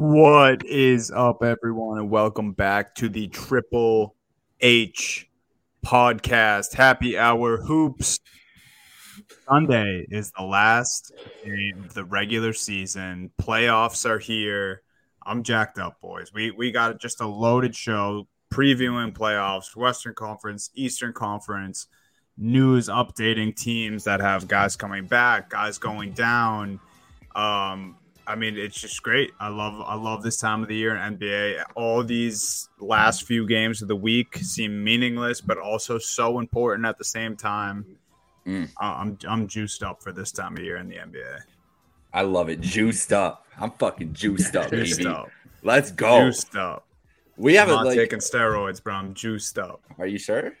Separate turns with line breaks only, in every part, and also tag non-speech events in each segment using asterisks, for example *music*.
What is up, everyone, and welcome back to the Triple H podcast. Happy Hour Hoops. Sunday is the last day of the regular season. Playoffs are here. I'm jacked up, boys. We we got just a loaded show previewing playoffs, Western Conference, Eastern Conference, news updating teams that have guys coming back, guys going down. Um, I mean, it's just great. I love I love this time of the year in NBA. All these last few games of the week seem meaningless, but also so important at the same time. Mm. I'm I'm juiced up for this time of year in the NBA.
I love it. Juiced up. I'm fucking juiced up, juiced baby. Up. Let's go.
Juiced up.
We haven't
not
like...
taking steroids, bro. I'm juiced up.
Are you sure?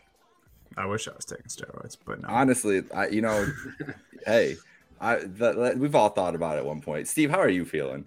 I wish I was taking steroids, but no.
Honestly, I you know, *laughs* hey, I the, we've all thought about it at one point. Steve, how are you feeling?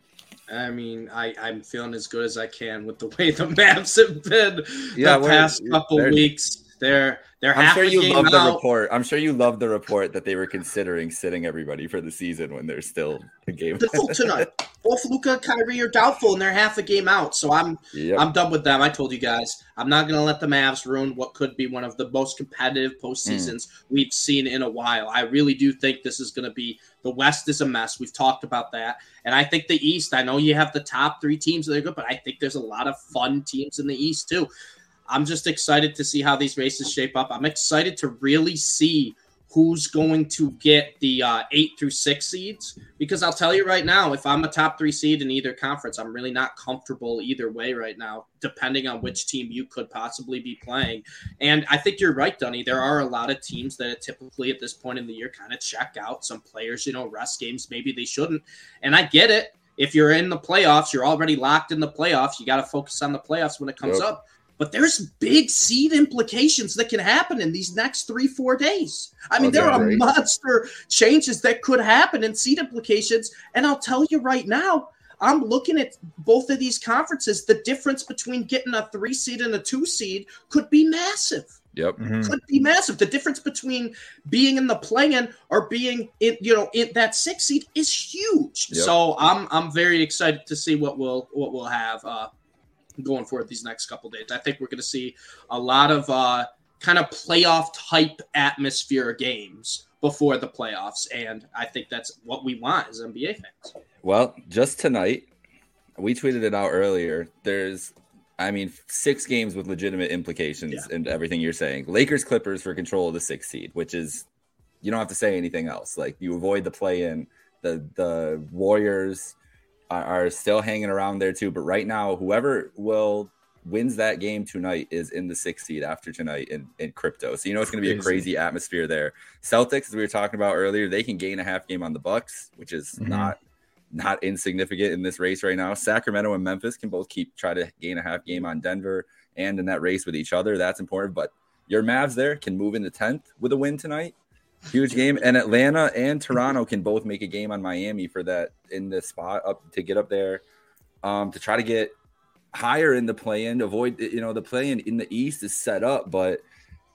I mean, I, I'm feeling as good as I can with the way the *laughs* Mavs have been yeah, the past couple weeks. They're they're.
I'm sure you love the report. I'm sure you love the report that they were considering sitting everybody for the season when there's still a game.
Tonight. *laughs* Both Luka and Kyrie are doubtful, and they're half a game out. So I'm yep. I'm done with them. I told you guys, I'm not going to let the Mavs ruin what could be one of the most competitive postseasons mm. we've seen in a while. I really do think this is going to be the West is a mess. We've talked about that, and I think the East. I know you have the top three teams that are good, but I think there's a lot of fun teams in the East too. I'm just excited to see how these races shape up. I'm excited to really see who's going to get the uh, eight through six seeds because I'll tell you right now, if I'm a top three seed in either conference, I'm really not comfortable either way right now, depending on which team you could possibly be playing. And I think you're right, Dunny. There are a lot of teams that typically at this point in the year kind of check out. Some players, you know, rest games, maybe they shouldn't. And I get it. If you're in the playoffs, you're already locked in the playoffs. You got to focus on the playoffs when it comes yep. up but there's big seed implications that can happen in these next three, four days. I mean, okay, there are great. monster changes that could happen in seed implications. And I'll tell you right now, I'm looking at both of these conferences. The difference between getting a three seed and a two seed could be massive.
Yep.
Mm-hmm. Could be massive. The difference between being in the play-in or being in, you know, in that six seed is huge. Yep. So I'm I'm very excited to see what we'll what we'll have uh, going forward these next couple days. I think we're going to see a lot of uh, kind of playoff type atmosphere games before the playoffs, and I think that's what we want as NBA fans.
Well, just tonight, we tweeted it out earlier. There's, I mean, six games with legitimate implications yeah. and everything you're saying. Lakers Clippers for control of the sixth seed, which is you don't have to say anything else. Like you avoid the play in. The the Warriors are, still hanging around there too. But right now, whoever will wins that game tonight is in the sixth seed after tonight in, in crypto. So you know it's going to be a crazy atmosphere there. Celtics, as we were talking about earlier, they can gain a half game on the Bucks, which is mm-hmm. not not insignificant in this race right now. Sacramento and Memphis can both keep try to gain a half game on Denver and in that race with each other. That's important. But your Mavs there can move into tenth with a win tonight. Huge game, and Atlanta and Toronto can both make a game on Miami for that in the spot up to get up there, um, to try to get higher in the play-in. Avoid you know the play-in in the East is set up, but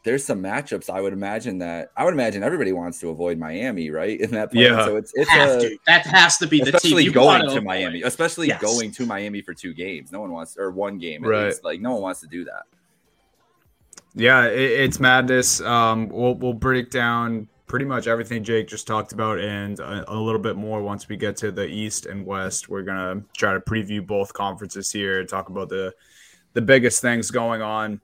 there's some matchups I would imagine that I would imagine everybody wants to avoid Miami, right? In that play. Yeah. So it's it's
a, that has to be the
especially going to Miami, especially yes. going to Miami for two games. No one wants or one game, right? Least. Like no one wants to do that.
Yeah, it, it's madness. Um, we'll we'll break down pretty much everything Jake just talked about and a, a, little bit more once we get to the East and West. We're gonna try to preview both conferences here, talk about the the biggest things going on.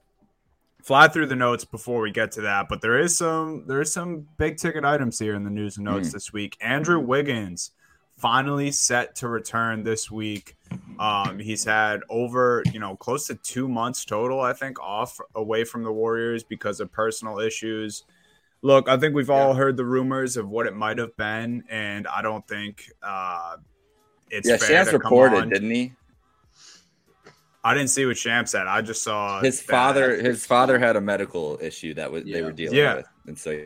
Fly through the notes before we get to that, but there is some there is some big ticket items here in the news and notes mm. this week. Andrew Wiggins finally set to return this week. Um, he's had over, you know, close to two months total, I think, off away from the Warriors because of personal issues. Look, I think we've all yeah. heard the rumors of what it might have been, and I don't think uh, it's yeah. Shams reported,
didn't he?
I didn't see what Sham said. I just saw
his father. His father had a medical issue that was yeah. they were dealing yeah. with, and so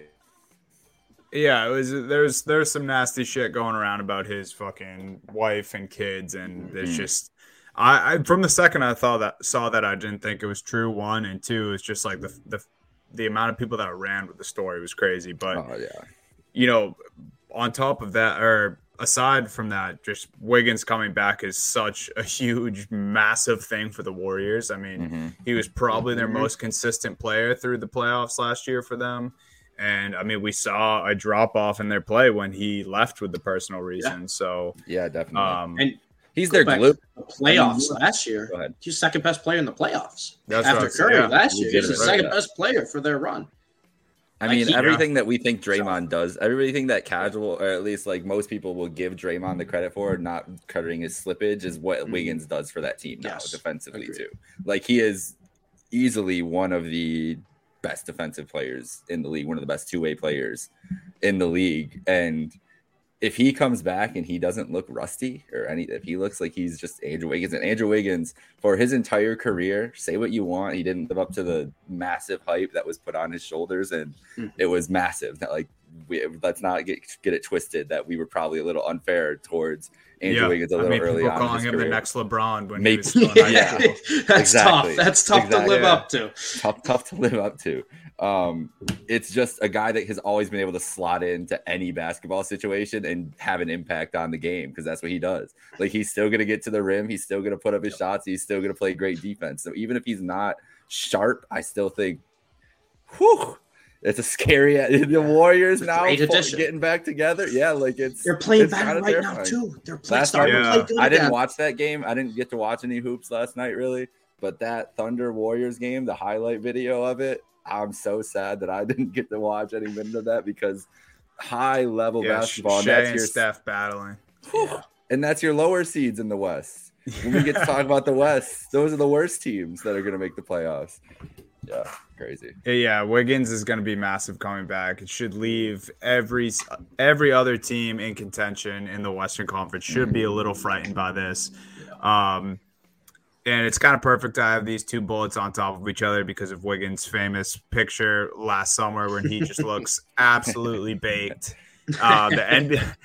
yeah, it was there's there's some nasty shit going around about his fucking wife and kids, and it's mm. just I, I, from the second I thought that saw that I didn't think it was true. One and two, it's just like the the the amount of people that ran with the story was crazy. But
oh, yeah,
you know, on top of that, or aside from that, just Wiggins coming back is such a huge, massive thing for the Warriors. I mean, mm-hmm. he was probably their mm-hmm. most consistent player through the playoffs last year for them. And I mean, we saw a drop off in their play when he left with the personal reason. Yeah. So
yeah, definitely.
Um, and he's their glue. The playoffs I mean, last year. Go ahead. He's second best player in the playoffs That's after Curry yeah. last year. He's the second best player for their run.
I mean, everything that we think Draymond does, everything that casual, or at least like most people will give Draymond the credit for, not cutting his slippage, is what mm-hmm. Wiggins does for that team now yes. defensively Agreed. too. Like he is easily one of the best defensive players in the league, one of the best two way players in the league, and if he comes back and he doesn't look rusty or any, if he looks like he's just Andrew Wiggins and Andrew Wiggins for his entire career, say what you want, he didn't live up to the massive hype that was put on his shoulders, and mm. it was massive. That like, we, let's not get get it twisted that we were probably a little unfair towards Andrew yeah. Wiggins a little I mean, early on.
Calling him
career.
the next LeBron when
Maybe,
he was *laughs* yeah, that's exactly. tough. That's tough exactly. to live yeah. up to.
Tough, tough to live up to. Um, it's just a guy that has always been able to slot into any basketball situation and have an impact on the game because that's what he does. Like he's still gonna get to the rim, he's still gonna put up his shots, he's still gonna play great defense. So even if he's not sharp, I still think, whew, it's a scary. *laughs* The Warriors now getting back together. Yeah, like it's
they're playing
it's
better right terrifying. now too. They're playing.
Last night, yeah. I didn't watch that game. I didn't get to watch any hoops last night, really. But that Thunder Warriors game, the highlight video of it, I'm so sad that I *laughs* didn't get to watch any minute of that because high level yeah, basketball.
Shai and that's your staff battling,
yeah. and that's your lower seeds in the West. When we get to talk *laughs* about the West, those are the worst teams that are going to make the playoffs. Yeah, crazy.
Yeah, Wiggins is going to be massive coming back. It should leave every every other team in contention in the Western Conference should be a little frightened by this. Um, and it's kind of perfect to have these two bullets on top of each other because of Wiggins' famous picture last summer when he just *laughs* looks absolutely baked. Uh, the NBA,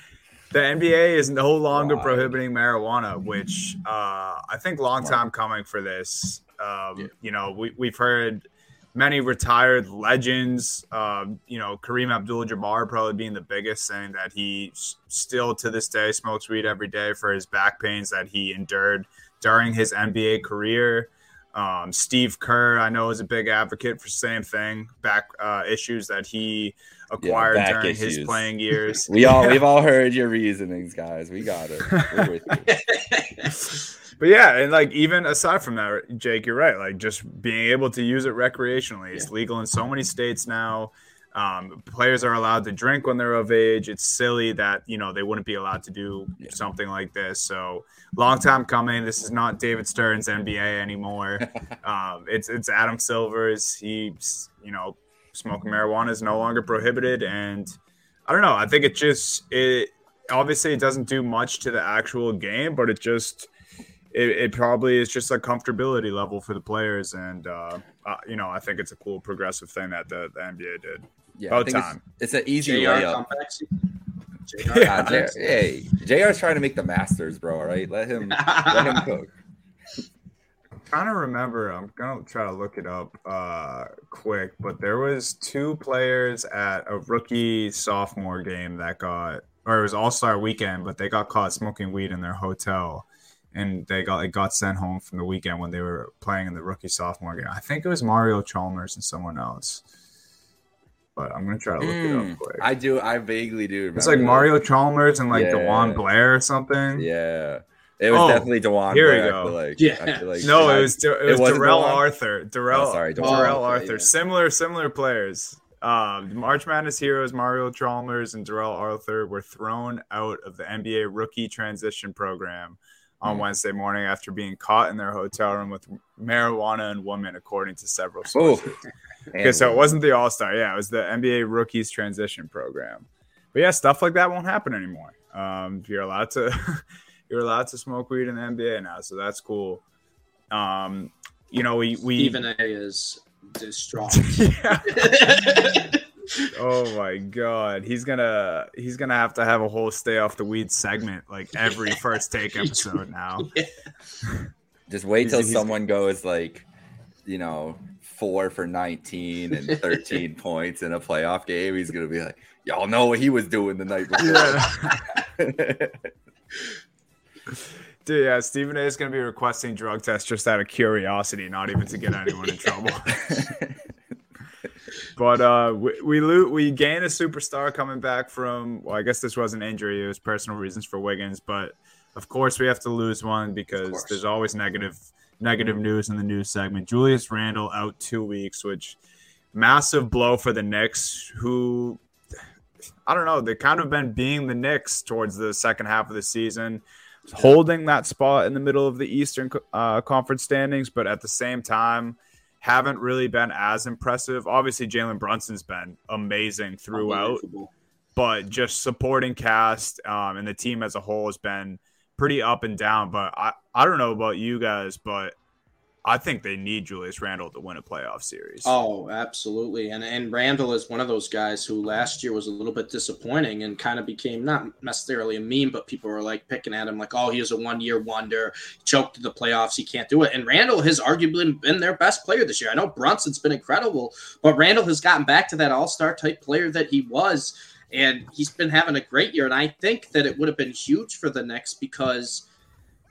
the NBA is no longer wow. prohibiting marijuana, which uh, I think long time coming for this. Um, yeah. You know, we, we've heard many retired legends. Um, you know, Kareem Abdul-Jabbar probably being the biggest, saying that he still to this day smokes weed every day for his back pains that he endured during his NBA career. Um, Steve Kerr, I know, is a big advocate for same thing, back uh, issues that he acquired yeah, during issues. his playing *laughs* years.
we all we've *laughs* all heard your reasonings, guys. We got it. *laughs*
but yeah, and like even aside from that, Jake, you're right. Like just being able to use it recreationally, it's legal in so many states now. Um, players are allowed to drink when they're of age. It's silly that you know they wouldn't be allowed to do yeah. something like this. So long time coming. This is not David Stern's NBA anymore. *laughs* um, it's it's Adam Silver's. He's you know smoking marijuana is no longer prohibited, and I don't know. I think it just it obviously it doesn't do much to the actual game, but it just it, it probably is just a comfortability level for the players, and uh, uh, you know I think it's a cool progressive thing that the, the NBA did.
Yeah, About time. It's, it's, an easy JR layup. *laughs* JR, yeah, JR, hey, JR's trying to make the Masters, bro. All right, let him let him *laughs* cook.
I'm trying to remember. I'm gonna try to look it up uh, quick, but there was two players at a rookie sophomore game that got, or it was All Star Weekend, but they got caught smoking weed in their hotel and they got like got sent home from the weekend when they were playing in the rookie sophomore game. I think it was Mario Chalmers and someone else but I'm gonna try to look mm, it up hmm. quick.
I do. I vaguely do.
It's like that. Mario Chalmers and like yeah. DeJuan Blair or something.
Yeah. It was oh, definitely DeJuan.
Here Blair, we go. Like, yeah. Like, no, it was it was it Darrell Arthur. Darrell. Oh, sorry, Darrell Arthur. Yeah. Similar similar players. Um, March Madness heroes Mario Chalmers and Darrell Arthur were thrown out of the NBA rookie transition program on. Wednesday morning after being caught in their hotel room with marijuana and women, according to several sources. *laughs* Okay, so it wasn't the All Star. Yeah, it was the NBA Rookies Transition Program. But yeah, stuff like that won't happen anymore. Um, you're allowed to *laughs* you're allowed to smoke weed in the NBA now, so that's cool. Um, you know, we we
even A is distraught. *laughs*
oh my god, he's gonna he's gonna have to have a whole stay off the weed segment like every first take *laughs* episode now. Yeah.
Just wait till someone goes like, you know, four for 19 and *laughs* 13 points in a playoff game, he's going to be like, y'all know what he was doing the night before. Yeah. *laughs*
Dude, yeah, Stephen A is going to be requesting drug tests just out of curiosity, not even to get anyone in trouble. But uh, we we, lo- we gain a superstar coming back from. Well, I guess this was an injury; it was personal reasons for Wiggins. But of course, we have to lose one because there's always negative negative news in the news segment. Julius Randle out two weeks, which massive blow for the Knicks, who I don't know, they kind of been being the Knicks towards the second half of the season, holding that spot in the middle of the Eastern uh, Conference standings, but at the same time, haven't really been as impressive. Obviously, Jalen Brunson's been amazing throughout, but just supporting cast um, and the team as a whole has been pretty up and down. But I, I don't know about you guys, but I think they need Julius Randle to win a playoff series.
Oh, absolutely. And and Randle is one of those guys who last year was a little bit disappointing and kind of became not necessarily a meme, but people were like picking at him like, oh, he is a one year wonder, choked the playoffs, he can't do it. And Randle has arguably been their best player this year. I know Brunson's been incredible, but Randle has gotten back to that all star type player that he was. And he's been having a great year. And I think that it would have been huge for the Knicks because –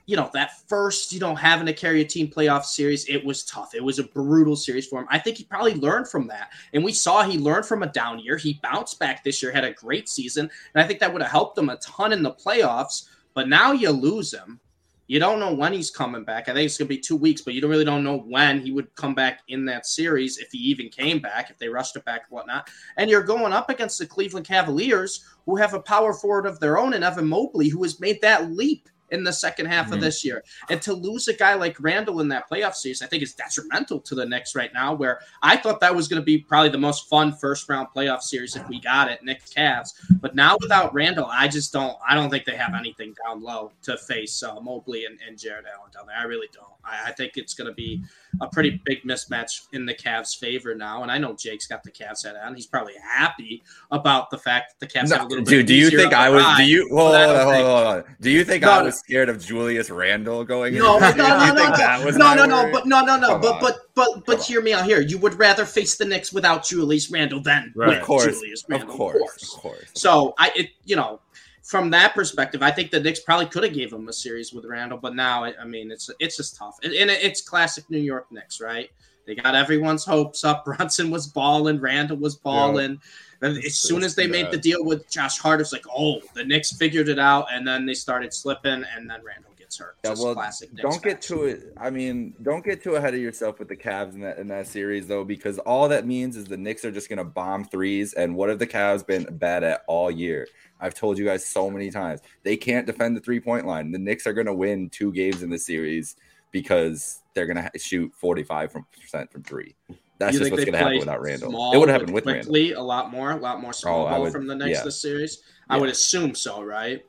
you know, that first, you know, having to carry a team playoff series, it was tough. It was a brutal series for him. I think he probably learned from that. And we saw he learned from a down year. He bounced back this year, had a great season. And I think that would have helped him a ton in the playoffs. But now you lose him. You don't know when he's coming back. I think it's going to be two weeks, but you don't really don't know when he would come back in that series, if he even came back, if they rushed it back, whatnot. And you're going up against the Cleveland Cavaliers, who have a power forward of their own, and Evan Mobley, who has made that leap in the second half mm-hmm. of this year. And to lose a guy like Randle in that playoff series, I think is detrimental to the Knicks right now, where I thought that was going to be probably the most fun first round playoff series if we got it, Knicks Cavs. But now without Randle, I just don't I don't think they have anything down low to face uh, Mobley and, and Jarrett Allen down there. I really don't. I, I think it's going to be a pretty big mismatch in the Cavs' favor now. And I know Jake's got the Cavs hat on. He's probably happy about the fact that the Cavs no, have a little
dude, bit. Do you think I was? Do you hold on, hold on, hold on? Do you think no, I was scared of Julius Randle going?
No, no, no, no, no, no, no, no, but no, no, no, but but but but hear me out here. You would rather face the Knicks without Julius Randle than right. with course, Julius Randle, of course, of course. Of course. So I, it, you know, from that perspective, I think the Knicks probably could have gave him a series with Randle, but now I mean it's it's just tough, and it's classic New York Knicks, right? They got everyone's hopes up. *laughs* Brunson was balling, Randle was balling. Yeah. And as soon as they made the deal with Josh Hart, it's like, oh, the Knicks figured it out, and then they started slipping, and then Randle gets hurt.
Yeah, well, classic. Knicks don't get too it. I mean, don't get too ahead of yourself with the Cavs in that in that series though, because all that means is the Knicks are just going to bomb threes. And what have the Cavs been bad at all year? I've told you guys so many times they can't defend the three point line. The Knicks are going to win two games in the series because they're going to shoot 45% from three. That's just what's going to happen without Randle. It would have happened with quickly,
Randle. A lot more, a lot more small oh, ball would, from the Knicks yeah. this series. I would assume so, right?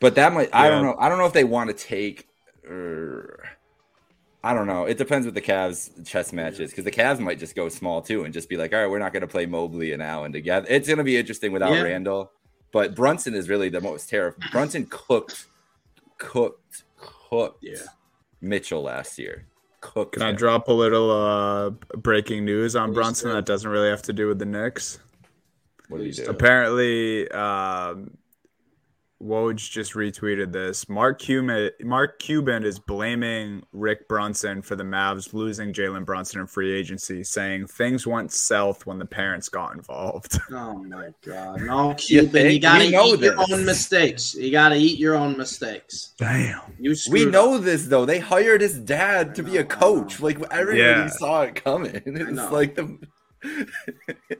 But that might, yeah. I don't know. I don't know if they want to take. Uh, I don't know. It depends what the Cavs chess matches because the Cavs might just go small too and just be like, all right, we're not going to play Mobley and Allen together. It's going to be interesting without Randle. But Brunson is really the most terrifying. Brunson cooked, cooked, cooked yeah. Mitchell last year. Cooked.
Can him. I drop a little uh, breaking news on Brunson that doesn't really have to do with the Knicks?
What did he do?
Apparently, um, Woj just retweeted this. Mark Cuban, Mark Cuban is blaming Rick Brunson for the Mavs losing Jalen Brunson in free agency, saying things went south when the parents got involved. *laughs*
Oh my God! No, Cuban, you, you gotta eat this. your own mistakes. You gotta eat your own mistakes.
Damn.
You we know up. this though. They hired his dad to be a coach. Like everybody yeah. saw it coming. *laughs* It's like the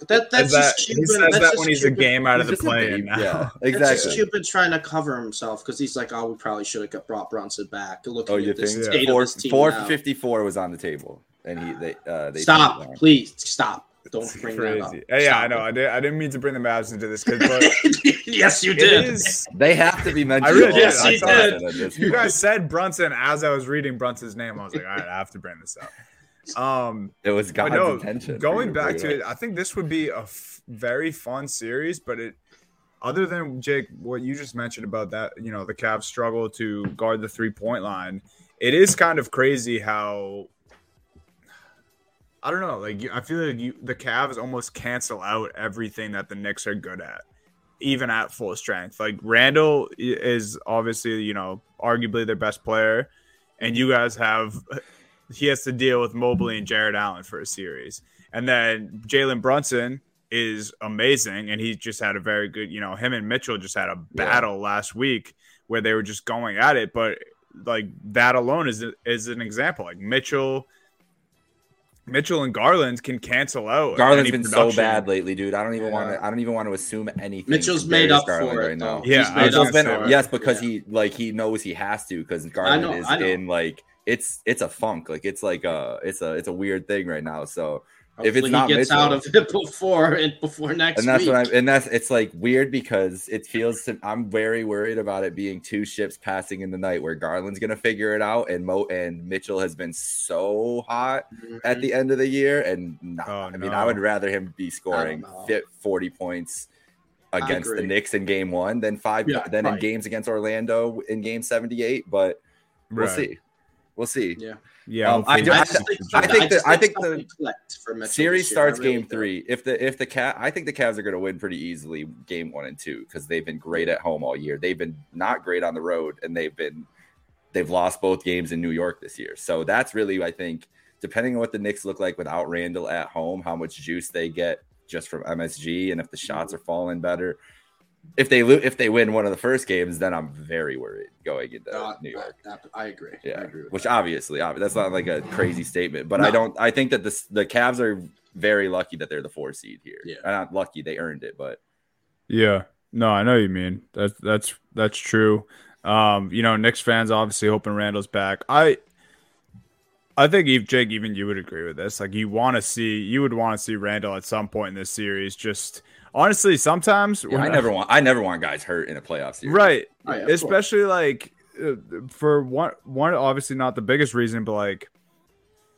that, that's that, just Cuban. He says
that when he's Cuban. a game out of the play.
Yeah, exactly. *laughs* That's just
Cuban trying to cover himself because he's like, oh, we probably should have brought Brunson back. Look
oh, you at this think? Yeah. Four, four fifty four was on the table, and he they uh, they
stop. Please stop. Don't bring Crazy. that up.
Yeah, Stop I know. I, did, I didn't mean to bring the Mavs into this, but *laughs*
yes, you did.
Is, they have to be mentioned.
I really yes, did. did. You guys said Brunson as I was reading Brunson's name. I was like, all right, I have to bring this up. Um,
it was God's no, intention.
Going back to it, I think this would be a f- very fun series, but it, other than Jake, what you just mentioned about that, you know, the Cavs struggle to guard the three point line. It is kind of crazy how I don't know. Like I feel like you, the Cavs almost cancel out everything that the Knicks are good at. even at full strength. Like Randle is obviously, you know, arguably their best player, and you guys have he has to deal with Mobley and Jarrett Allen for a series. And then Jalen Brunson is amazing, and he just had a very good, you know, him and Mitchell just had a battle yeah. last week where they were just going at it. But like that alone is is an example. Like Mitchell Mitchell and Garland can cancel out.
Garland's been production. so bad lately, dude. I don't even yeah. want to. I don't even want to assume anything.
Mitchell's made up Garland for it right now.
Yeah,
Mitchell's been yes because yeah. he like he knows he has to because Garland know, is in like it's it's a funk. Like it's like a it's a it's a weird thing right now. So Hopefully if it's not
he gets
Mitchell,
out of it *laughs* before and before next
and that's
week.
what I'm and that's it's like weird because it feels to, I'm very worried about it being two ships passing in the night where Garland's gonna figure it out and Mo and Mitchell has been so hot mm-hmm. at the end of the year and not, oh, I mean I would rather him be scoring fit 40 points against the Knicks in game one than five yeah, than right. in games against Orlando in game 78 but we'll right. see we'll see
yeah
yeah,
um, I, I, I, think I think the, I think the series starts really game three. If the if the cat, I think the Cavs are going to win pretty easily game one and two because they've been great at home all year. They've been not great on the road, and they've been they've lost both games in New York this year. So that's really, I think, depending on what the Knicks look like without Randle at home, how much juice they get just from MSG, and if the shots are falling better if they lo- if they win one of the first games, then I'm very worried going into uh, New York.
I, I agree.
Yeah,
I agree
which that. obviously, that's not like a crazy statement, but no. I don't. I think that the the Cavs are very lucky that they're the four seed here.
Yeah,
not lucky; they earned it. But
yeah, no, I know you mean that's that's that's true. Um, you know, Knicks fans obviously hoping Randle's back. I I think Eve Jake, even you would agree with this. Like you want to see, you would want to see Randall at some point in this series. Just honestly, sometimes
yeah, I never want, I never want guys hurt in a playoff series.
Right, oh, yeah, especially course. like uh, for one, one obviously not the biggest reason, but like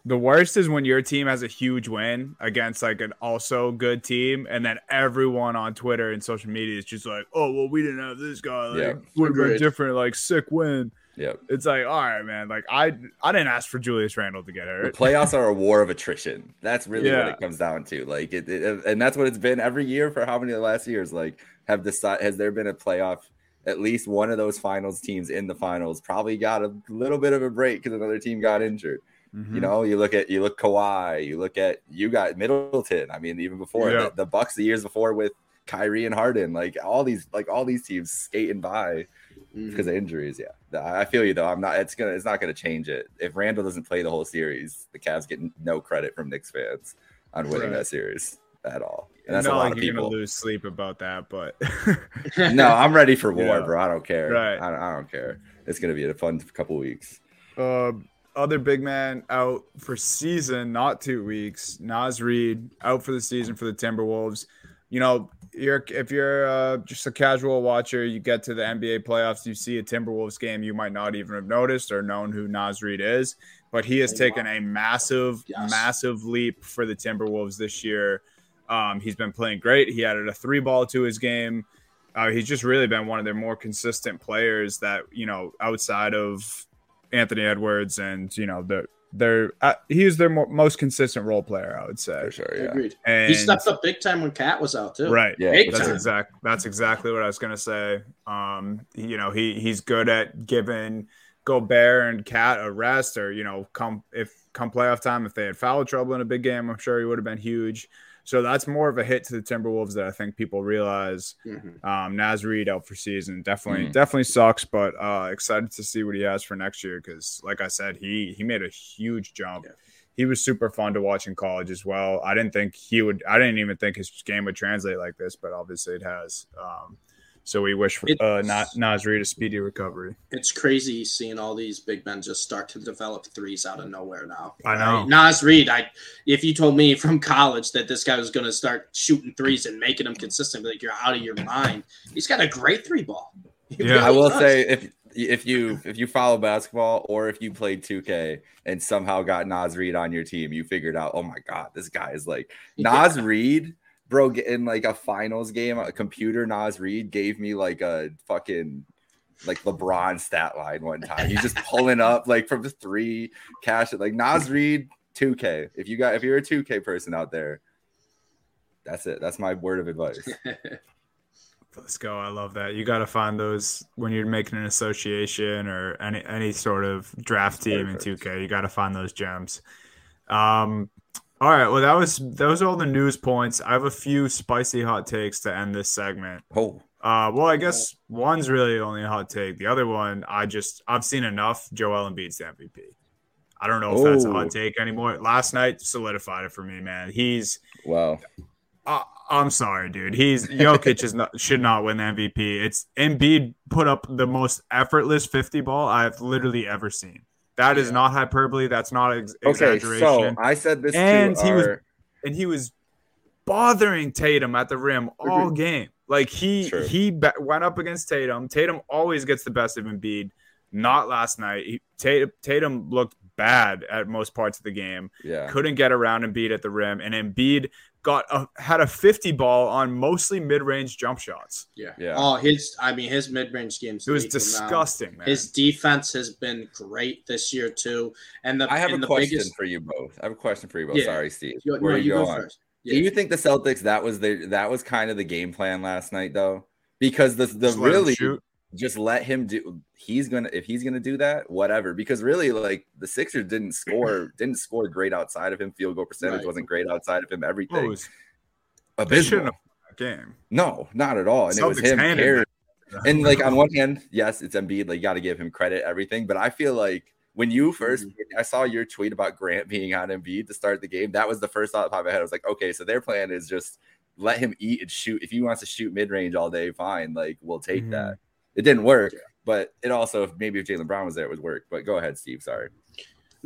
the worst is when your team has a huge win against like an also good team, and then everyone on Twitter and social media is just like, "Oh, well, we didn't have this guy. Like, yeah, would have been different. Like, sick win."
Yeah,
it's like, all right, man. Like I, I didn't ask for Julius Randle to get hurt.
The playoffs are a war of attrition. That's really yeah. what it comes down to. Like it, it, and that's what it's been every year for how many of the last years. Like, have decided has there been a playoff? At least one of those finals teams in the finals probably got a little bit of a break because another team got injured. Mm-hmm. You know, you look at you look Kawhi, you look at you got Middleton. I mean, even before yeah. the, the Bucks the years before with Kyrie and Harden, like all these like all these teams skating by mm-hmm. because of injuries. Yeah, I feel you though. I'm not. It's gonna. It's not gonna change it. If Randle doesn't play the whole series, the Cavs get no credit from Knicks fans on winning right. that series at all. And that's not a lot like of people.
lose sleep about that, but *laughs*
no, I'm ready for *laughs* war, yeah. bro. I don't care.
Right.
I, I, don't care. It's gonna be a fun couple weeks.
Uh, other big man out for season, not two weeks. Naz Reid out for the season for the Timberwolves. You know, you're if you're uh, just a casual watcher, you get to the NBA playoffs, you see a Timberwolves game, you might not even have noticed or known who Naz Reid is, but he has taken a massive, yes. massive leap for the Timberwolves this year. Um, he's been playing great. He added a three ball to his game. Uh, he's just really been one of their more consistent players that you know outside of Anthony Edwards and you know the they're uh, he's their mo- most consistent role player, I would say.
For sure, yeah.
Agreed. And he stepped up big time when KAT was out too.
Right.
Yeah.
Big that's time. exact. That's exactly what I was gonna say. Um, you know, he he's good at giving Gobert and KAT a rest, or you know, come if come playoff time if they had foul trouble in a big game, I'm sure he would have been huge. So that's more of a hit to the Timberwolves that I think people realize. Mm-hmm. Um, Naz Reid out for season definitely mm-hmm. definitely sucks, but uh, excited to see what he has for next year because, like I said, he he made a huge jump. Yeah. He was super fun to watch in college as well. I didn't think he would. I didn't even think his game would translate like this, but obviously it has. Um, so we wish for uh, not Naz Reid a speedy recovery.
It's crazy seeing all these big men just start to develop threes out of nowhere now.
I know. Right?
Naz Reid, I if you told me from college that this guy was going to start shooting threes and making them consistent, like you're out of your mind. He's got a great three ball. *laughs*
He yeah, really I will does. say if if you if you follow basketball or if you played 2K and somehow got Naz Reid on your team, you figured out, oh my god, this guy is like Naz Reid bro, in like a finals game, a computer Naz Reid gave me like a fucking like LeBron stat line one time. He's just pulling up like from the three cash it like Naz Reid 2K. If you got if you're a 2K person out there, that's it. That's my word of advice. *laughs*
Let's go. I love that. You got to find those when you're making an association or any any sort of draft team Perfect. in 2K. You got to find those gems. Um, all right. Well, that was those are all the news points. I have a few spicy hot takes to end this segment.
Oh.
Uh, well, I guess one's really only a hot take. The other one, I just I've seen enough. Joel Embiid's the MVP. I don't know if oh. that's a hot oh. take anymore. Last night solidified it for me, man. He's
wow.
Uh, I'm sorry, dude. He's Jokic is not should not win the MVP. It's Embiid put up the most effortless 50 ball I've literally ever seen. That is not hyperbole. That's not ex- exaggeration. Okay,
so I said this,
and
he
our... was, and he was bothering Tatum at the rim all game. Like he True. he be- went up against Tatum. Tatum always gets the best of Embiid. Not last night. He, Tatum, Tatum looked bad at most parts of the game.
Yeah,
couldn't get around Embiid at the rim, and Embiid got a, had a 50 ball on mostly mid-range jump shots.
Yeah. Yeah. Oh, his I mean his mid-range games.
It was disgusting, man.
His defense has been great this year too. And the
I have
a
question biggest... for you both. I have a question for you both. Yeah. Sorry, Steve. You, Where no, you, you go, first. Yeah. Do you think the Celtics that was the that was kind of the game plan last night though? Because the the Just really just let him do he's gonna if he's gonna do that whatever. Because really like the sixers didn't score *laughs* didn't score great outside of him. Field goal percentage right. wasn't great outside of him everything. oh,
abysmal. Game.
No not at all. And Celtics it was him *laughs* and like on one hand yes it's Embiid like you got to give him credit everything. But I feel like when you 1st mm-hmm. I saw your tweet about Grant being on Embiid to start the game. That was the first thought that popped my head. I was like okay so their plan is just let him eat and shoot. If he wants to shoot mid range all day fine. Like we'll take mm-hmm. that it didn't work, yeah. but it also maybe if Jaylen Brown was there, it would work. But go ahead, Steve. Sorry.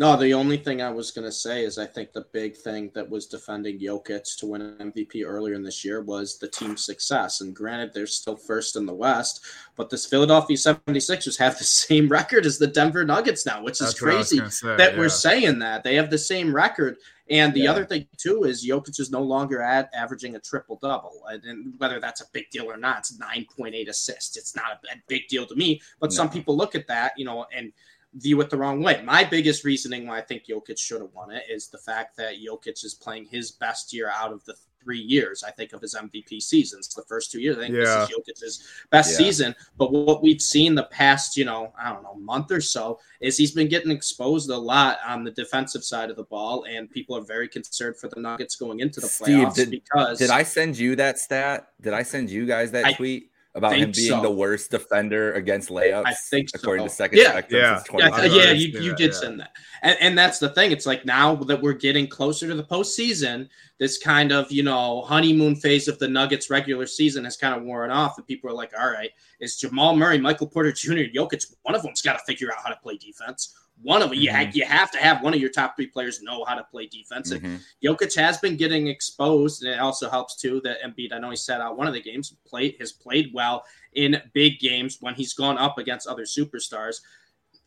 No, the only thing I was going to say is I think the big thing that was defending Jokic to win an MVP earlier in this year was the team success. And granted, they're still first in the West, but this Philadelphia 76ers have the same record as the Denver Nuggets now, which That's is crazy say, that yeah. we're saying that. They have the same record. And the yeah. other thing too is Jokic is no longer at averaging a triple double, and whether that's a big deal or not, it's nine point eight assists. It's not a, big deal to me, but no. some people look at that, you know, and view it the wrong way. My biggest reasoning why I think Jokic should have won it is the fact that Jokic is playing his best year out of the three years. I think of his MVP seasons, the first two years. I think yeah. this is Jokic's best yeah. season. But what we've seen the past, you know, I don't know, month or so is he's been getting exposed a lot on the defensive side of the ball, and people are very concerned for the Nuggets going into the playoffs
did,
because.
Did I send you that stat? Did I send you guys that I, tweet? About him being so. the worst defender against layups.
I think
according
so.
to second
yeah. yeah. yeah, yeah, you, you did yeah. send that. And, and that's the thing. It's like now that we're getting closer to the postseason, this kind of, you know, honeymoon phase of the Nuggets regular season has kind of worn off. And people are like, all right, is Jamal Murray, Michael Porter Jr., Jokic, one of them's got to figure out how to play defense. One of them, mm-hmm. you, you have to have one of your top three players know how to play defense. Mm-hmm. Jokic has been getting exposed, and it also helps too that Embiid. I know he sat out one of the games, played has played well in big games when he's gone up against other superstars.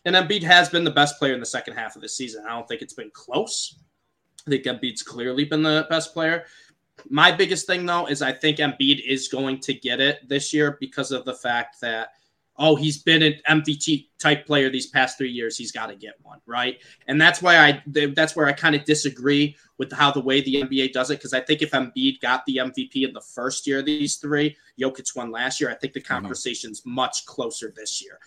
And Embiid has been the best player in the second half of the season. I don't think it's been close. I think Embiid's clearly been the best player. My biggest thing though is I think Embiid is going to get it this year because of the fact that oh, he's been an MVP type player these past three years. He's got to get one, right? And that's why I that's where I kind of disagree with how the way the NBA does it. Because I think if Embiid got the MVP in the first year of these three, Jokic won last year. I think the mm-hmm. conversation's much closer this year.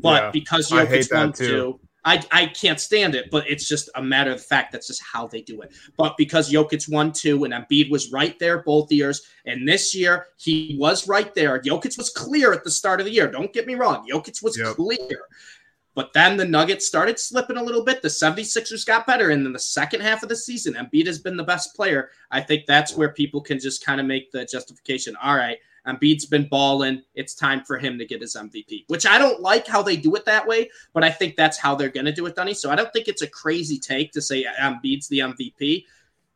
But yeah, because Jokic won two I, I can't stand it, but it's just a matter of fact. That's just how they do it. But because Jokic won two and Embiid was right there both years, and this year he was right there. Jokic was clear at the start of the year. Don't get me wrong. Jokic was yep. clear. But then the Nuggets started slipping a little bit. The 76ers got better. And then the second half of the season, Embiid has been the best player. I think that's where people can just kind of make the justification. All right, Embiid's been balling. It's time for him to get his MVP, which I don't like how they do it that way, but I think that's how they're going to do it, Dunny. So I don't think it's a crazy take to say Embiid's the MVP.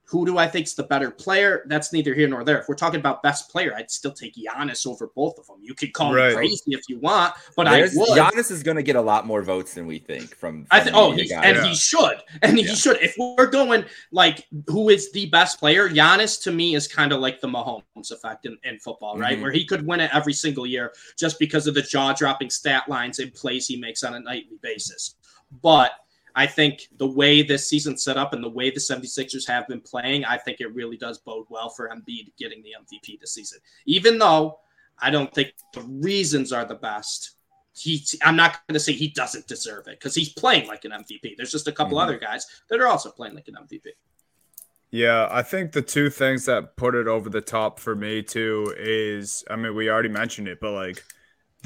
Who do I think's the better player? That's neither here nor there. If we're talking about best player, I'd still take Giannis over both of them. You could call right. me crazy if you want, but There's, I would.
Giannis is going to get a lot more votes than we think from. from
I think. Oh, he, and yeah. he should, and yeah. he should. If we're going like who is the best player, Giannis to me is kind of like the Mahomes effect in, in football, right? Mm-hmm. Where he could win it every single year just because of the jaw-dropping stat lines and plays he makes on a nightly basis. But I think the way this season's set up and the way the 76ers have been playing, I think it really does bode well for Embiid getting the MVP this season. Even though I don't think the reasons are the best. He, I'm not going to say he doesn't deserve it because he's playing like an MVP. There's just a couple mm-hmm. other guys that are also playing like an MVP.
Yeah, I think the two things that put it over the top for me too is, I mean, we already mentioned it, but like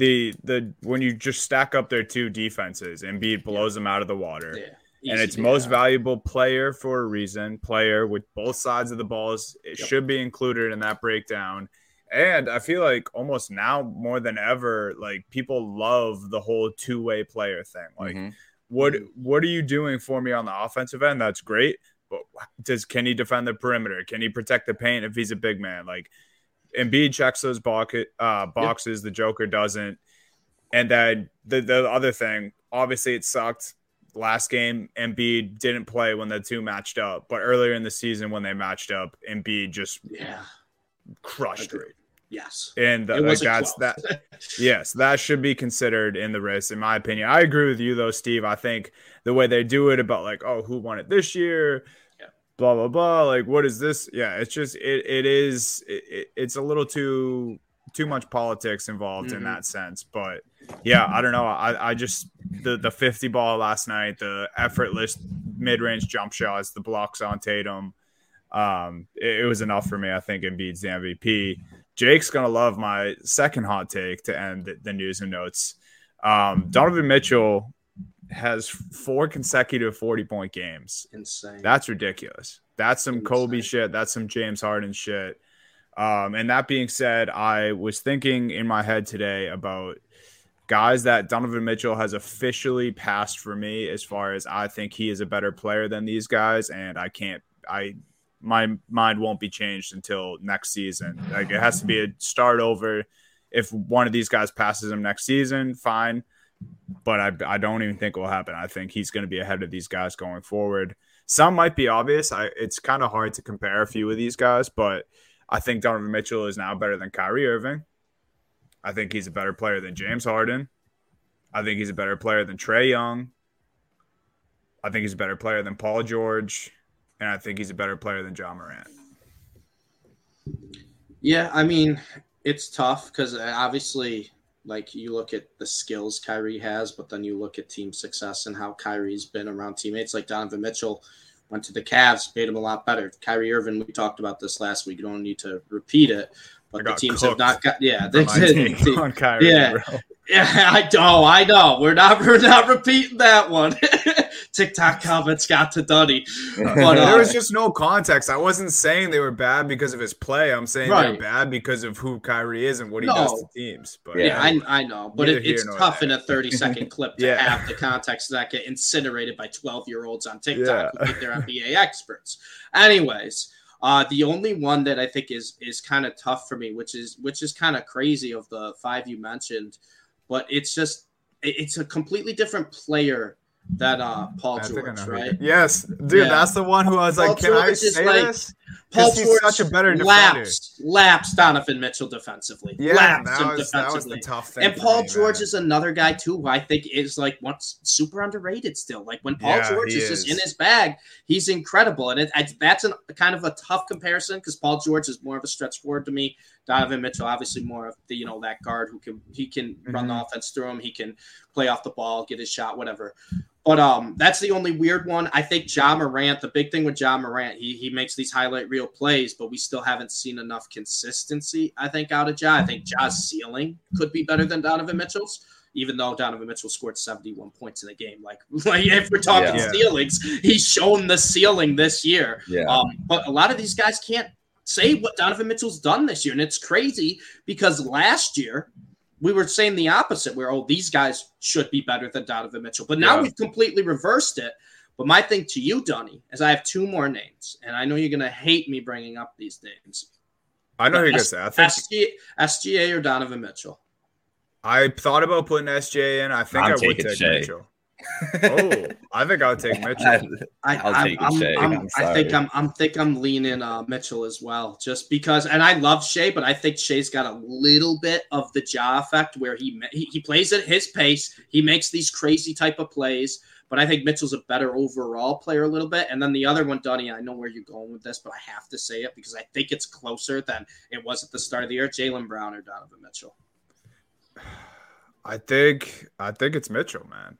the the when you just stack up their two defenses, and Embiid blows yeah. them out of the water. Yeah. Easy, and it's most valuable player for a reason. Player with both sides of the balls. It yep. should be included in that breakdown. And I feel like almost now more than ever, like people love the whole two way player thing. Like, mm-hmm. what what are you doing for me on the offensive end? That's great, but does can he defend the perimeter? Can he protect the paint if he's a big man? Like, Embiid checks those bucket, uh, boxes. Yep. The Joker doesn't. And then the the other thing, obviously, it sucked last game, Embiid didn't play when the two matched up, but earlier in the season when they matched up, Embiid just
yeah
crushed it.
Yes,
and uh, like that's that. *laughs* yes, that should be considered in the race, in my opinion. I agree with you though, Steve. I think the way they do it about like, oh, who won it this year? Blah blah blah. Like, what is this? Yeah, it's just it. It is. It, it's a little too too much politics involved mm-hmm. in that sense. But yeah, I don't know. I, I just the the 50 ball last night, the effortless mid range jump shots, the blocks on Tatum. Um, it, it, was enough for me. I think Embiid's the MVP. Jake's gonna love my second hot take to end the, the news and notes. Um, Donovan Mitchell has four consecutive 40 point games.
Insane.
That's ridiculous. That's some Insane. Kobe shit. That's some James Harden shit. Um, and that being said, I was thinking in my head today about guys that Donovan Mitchell has officially passed for me as far as I think he is a better player than these guys, and I can't I my mind won't be changed until next season. Like it has to be a start over. If one of these guys passes him next season, fine. But I, I don't even think will happen. I think he's going to be ahead of these guys going forward. Some might be obvious. I, it's kind of hard to compare a few of these guys, but I think Donovan Mitchell is now better than Kyrie Irving. I think he's a better player than James Harden. I think he's a better player than Trae Young. I think he's a better player than Paul George. And I think he's a better player than Ja Morant.
Yeah, I mean, it's tough because uh, obviously, like, you look at the skills Kyrie has, but then you look at team success and how Kyrie's been around teammates like Donovan Mitchell went to the Cavs, made him a lot better. Kyrie Irving, we talked about this last week. You don't need to repeat it, but the teams have not got. Yeah, they did. *laughs* on Kyrie, yeah, bro. *laughs* yeah. I know, I know. We're not, we're not repeating that one. *laughs* TikTok *laughs* comments got to Duddy.
But uh, there was just no context. I wasn't saying they were bad because of his play. I'm saying right. they're bad because of who Kyrie is and what he no. does to teams.
But yeah, I, I know, but it, it's tough there. in a 30 second *laughs* clip to yeah. have the context that get incinerated by 12 year olds on TikTok yeah. who think they're NBA *laughs* experts. Anyways. Uh, the only one that I think is is kind of tough for me, which is which is kind of crazy of the five you mentioned, but it's just it's a completely different player that uh Paul I George, right?
Yes, dude, yeah. that's the one who I was Paul like, can I say like, this?
Paul George such a better laps, laps Donovan Mitchell defensively.
Yeah, laps that was, defensively. That was the tough thing.
And Paul me, George man. is another guy too who I think is like what's super underrated still. Like when Paul yeah, George is, is, just in his bag, he's incredible. And it, it, that's an, kind of a tough comparison because Paul George is more of a stretch forward to me. Donovan Mitchell, obviously more of the you know that guard who can he can mm-hmm. run the mm-hmm. offense through him. He can play off the ball, get his shot, whatever. But um, that's the only weird one. I think Ja Morant, the big thing with Ja Morant, he, he makes these highlight reel plays, but we still haven't seen enough consistency, I think, out of Ja. I think Ja's ceiling could be better than Donovan Mitchell's, even though Donovan Mitchell scored 71 points in a game. Like, *laughs* like if we're talking yeah. ceilings, he's shown the ceiling this year.
Yeah.
Um, but a lot of these guys can't say hmm. what Donovan Mitchell's done this year. And it's crazy because last year we were saying the opposite, where oh, these guys should be better than Donovan Mitchell. But now yeah. we've completely reversed it. But my thing to you, Donnie, is I have two more names, and I know you're gonna hate me bringing up these names.
I know who you're gonna say. I think
SGA, SGA or Donovan Mitchell.
I thought about putting SGA in. I think I'm i would take Shai. Mitchell oh, I think I'll take *laughs* Mitchell.
I, I'll I'm, take I'm, Shai. I'm, I'm i think I'm, I'm think I'm leaning uh, Mitchell as well, just because. And I love Shai, but I think Shai's got a little bit of the jaw effect where he he, he plays at his pace. He makes these crazy type of plays, but I think Mitchell's a better overall player a little bit. And then the other one, Dunny, I know where you're going with this, but I have to say it because I think it's closer than it was at the start of the year. Jaylen Brown or Donovan Mitchell.
I think I think it's Mitchell, man.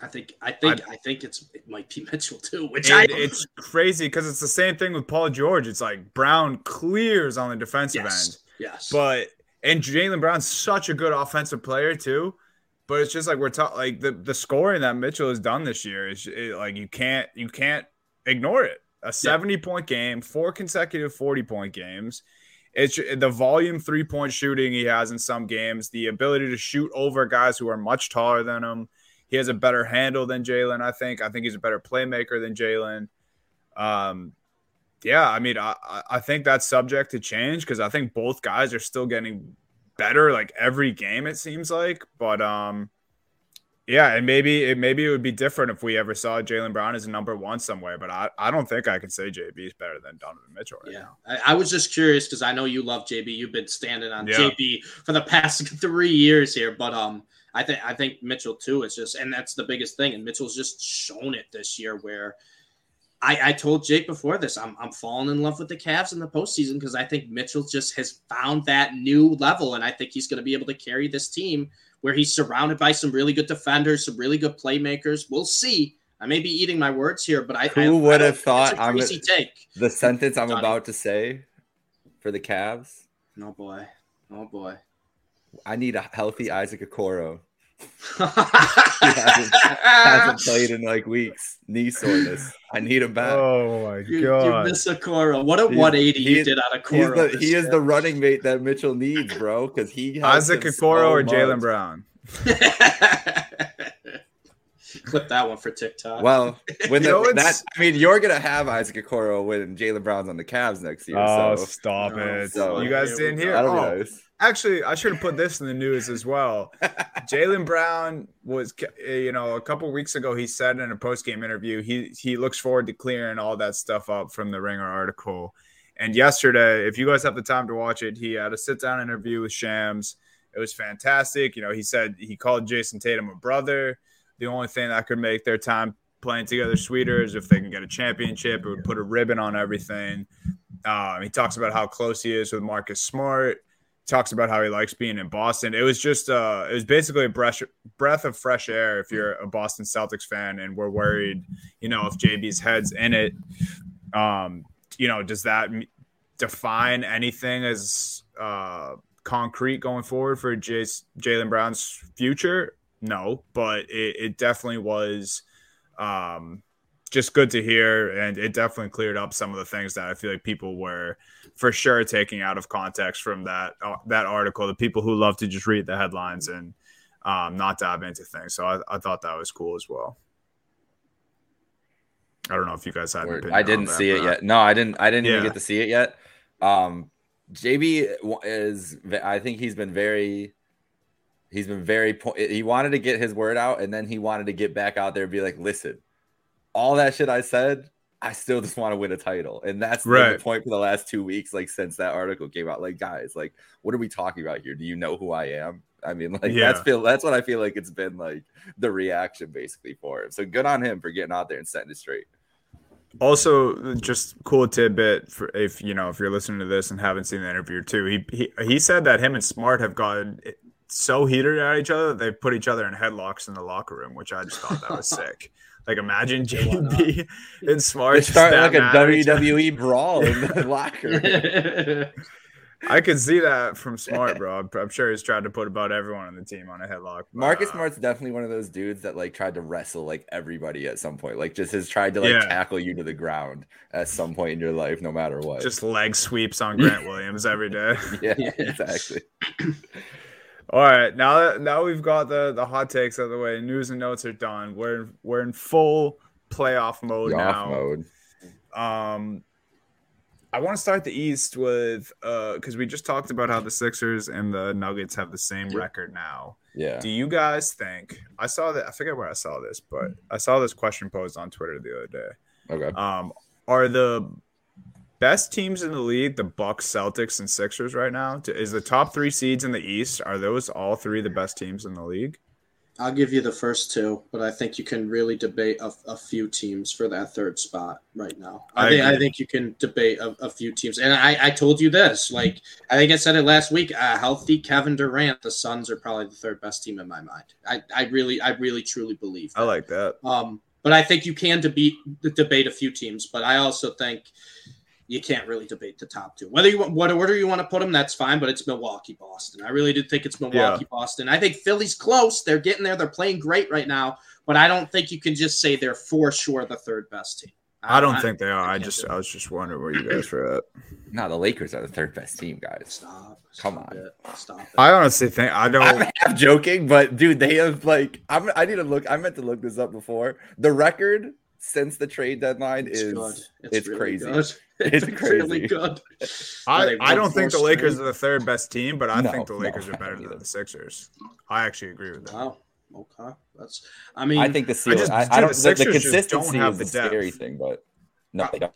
I think I think I, I think it's it might be Mitchell too, which I
it's crazy because it's the same thing with Paul George. It's like Brown clears on the defensive
yes,
end.
Yes.
But and Jaylen Brown's such a good offensive player too. But it's just like we're talking like the, the scoring that Mitchell has done this year is it, like you can't you can't ignore it. A 70 yeah. point game, four consecutive 40 point games. It's the volume three point shooting he has in some games, the ability to shoot over guys who are much taller than him he has a better handle than Jaylen. I think. I think he's a better playmaker than Jaylen. Um, yeah, I mean, I I think that's subject to change because I think both guys are still getting better like every game. It seems like, but um, yeah, and maybe it maybe it would be different if we ever saw Jaylen Brown as a number one somewhere. But I, I don't think I can say JB is better than Donovan Mitchell right
yeah. I, I was just curious because I know you love JB. You've been standing on yeah. JB for the past *laughs* three years here, but um, I think I think Mitchell too is just, and that's the biggest thing. And Mitchell's just shown it this year where I, I told Jake before this, I'm, I'm falling in love with the Cavs in the postseason because I think Mitchell just has found that new level. And I think he's going to be able to carry this team where he's surrounded by some really good defenders, some really good playmakers. We'll see. I may be eating my words here, but I
who
I,
would
I
have thought I'm
a, take.
the sentence I'm about to say for the Cavs?
Oh boy, oh boy.
I need a healthy Isaac Okoro. he *laughs* hasn't, hasn't, played in like weeks. Knee soreness. I need him back.
Oh my
you,
god!
You miss Okoro. What a he's, 180 you did out of Cora.
he is the running mate that Mitchell needs, bro. Because he
Isaac Okoro or Jaylen Brown. *laughs*
Clip that one for TikTok.
Well, when *laughs* the, know, that I mean, you're gonna have Isaac Okoro when Jaylen Brown's on the Cavs next year.
Oh,
so.
stop oh, it! So, you guys didn't hear?
That'll
oh.
be nice.
Actually, I should have put this in the news as well. Jaylen Brown was, you know, a couple weeks ago, he said in a post game interview, he he looks forward to clearing all that stuff up from the Ringer article. And yesterday, if you guys have the time to watch it, he had a sit down interview with Shams. It was fantastic. You know, he said he called Jayson Tatum a brother. The only thing that could make their time playing together sweeter is if they can get a championship. It would put a ribbon on everything. Um, he talks about how close he is with Marcus Smart talks about how he likes being in Boston. It was just uh it was basically a breath breath of fresh air if you're a Boston Celtics fan and we're worried, you know, if JB's head's in it. Um, you know, does that define anything as uh concrete going forward for Jaylen Brown's future? No, but it, it definitely was um just good to hear and it definitely cleared up some of the things that I feel like people were for sure taking out of context from that uh, that article. The people who love to just read the headlines and um, not dive into things. So I, I, thought that was cool as well. I don't know if you guys had.
I didn't see it yet. No, I didn't. I didn't yeah. even get to see it yet. Um, JB is. I think he's been very. He's been very. He wanted to get his word out, and then he wanted to get back out there and be like, "Listen, all that shit I said, I still just want to win a title. And that's right. the point for the last two weeks, like since that article came out. Like, guys, like, what are we talking about here? Do you know who I am? I mean, like yeah. that's feel that's what I feel like it's been like the reaction basically for him. So good on him for getting out there and setting it straight.
Also, just cool tidbit for if you know if you're listening to this and haven't seen the interview too. He he he said that him and Smart have gotten so heated at each other that they put each other in headlocks in the locker room, which I just thought that was *laughs* sick. Like imagine JB *laughs* and Smart
start like a WWE brawl in the *laughs* locker.
I could see that from Smart, bro. I'm, I'm, sure he's tried to put about everyone on the team on a headlock.
But, Marcus uh, Smart's definitely one of those dudes that like tried to wrestle like everybody at some point. Like just has tried to like yeah. tackle you to the ground at some point in your life, no matter what.
Just leg sweeps on Grant Williams every day.
yeah, *laughs* yeah, exactly.
All right, now that now we've got the the hot takes out of the way, news and notes are done. We're we're in full playoff mode now.
Mode.
Um, I want to start the East with uh because we just talked about how the Sixers and the Nuggets have the same record now.
Yeah.
Do you guys think? I saw that. I forget where I saw this, but I saw this question posed on Twitter the other day.
Okay.
Um, are the best teams in the league the Bucks, Celtics, and Sixers right now? Is the top three seeds in the East? Are those all three the best teams in the league?
I'll give you the first two, but I think you can really debate a, a few teams for that third spot right now. I, I think agree. I think you can debate a, a, few teams, and I, I told you this. Like I think I said it last week. A healthy Kevin Durant, the Suns are probably the third best team in my mind. I, I really I really truly believe.
That. I like that.
Um, but I think you can debate debate a few teams. But I also think you can't really debate the top two. Whether you want what order you want to put them, that's fine. But it's Milwaukee, Boston. I really do think it's Milwaukee, yeah. Boston. I think Philly's close. They're getting there. They're playing great right now. But I don't think you can just say they're for sure the third best team.
I, I don't I, think they are. I, I just I was just wondering where you guys were at.
No, the Lakers are the third best team, guys.
Stop.
Come on.
It. Stop. It.
I honestly think I don't.
I'm half joking, but dude, they have like I'm. I need to look. I meant to look this up before. The record since the trade deadline it's is it's, it's really crazy. Good. *laughs*
It's, it's crazy. really good.
I, I don't think the Lakers are the third best team, but I no, think the Lakers no, are better than the Sixers. I actually agree with that.
Wow. Okay. That's I mean
I think the ceiling, I, just, I, I don't the, the consistency don't have is the, the scary thing, but no, they don't.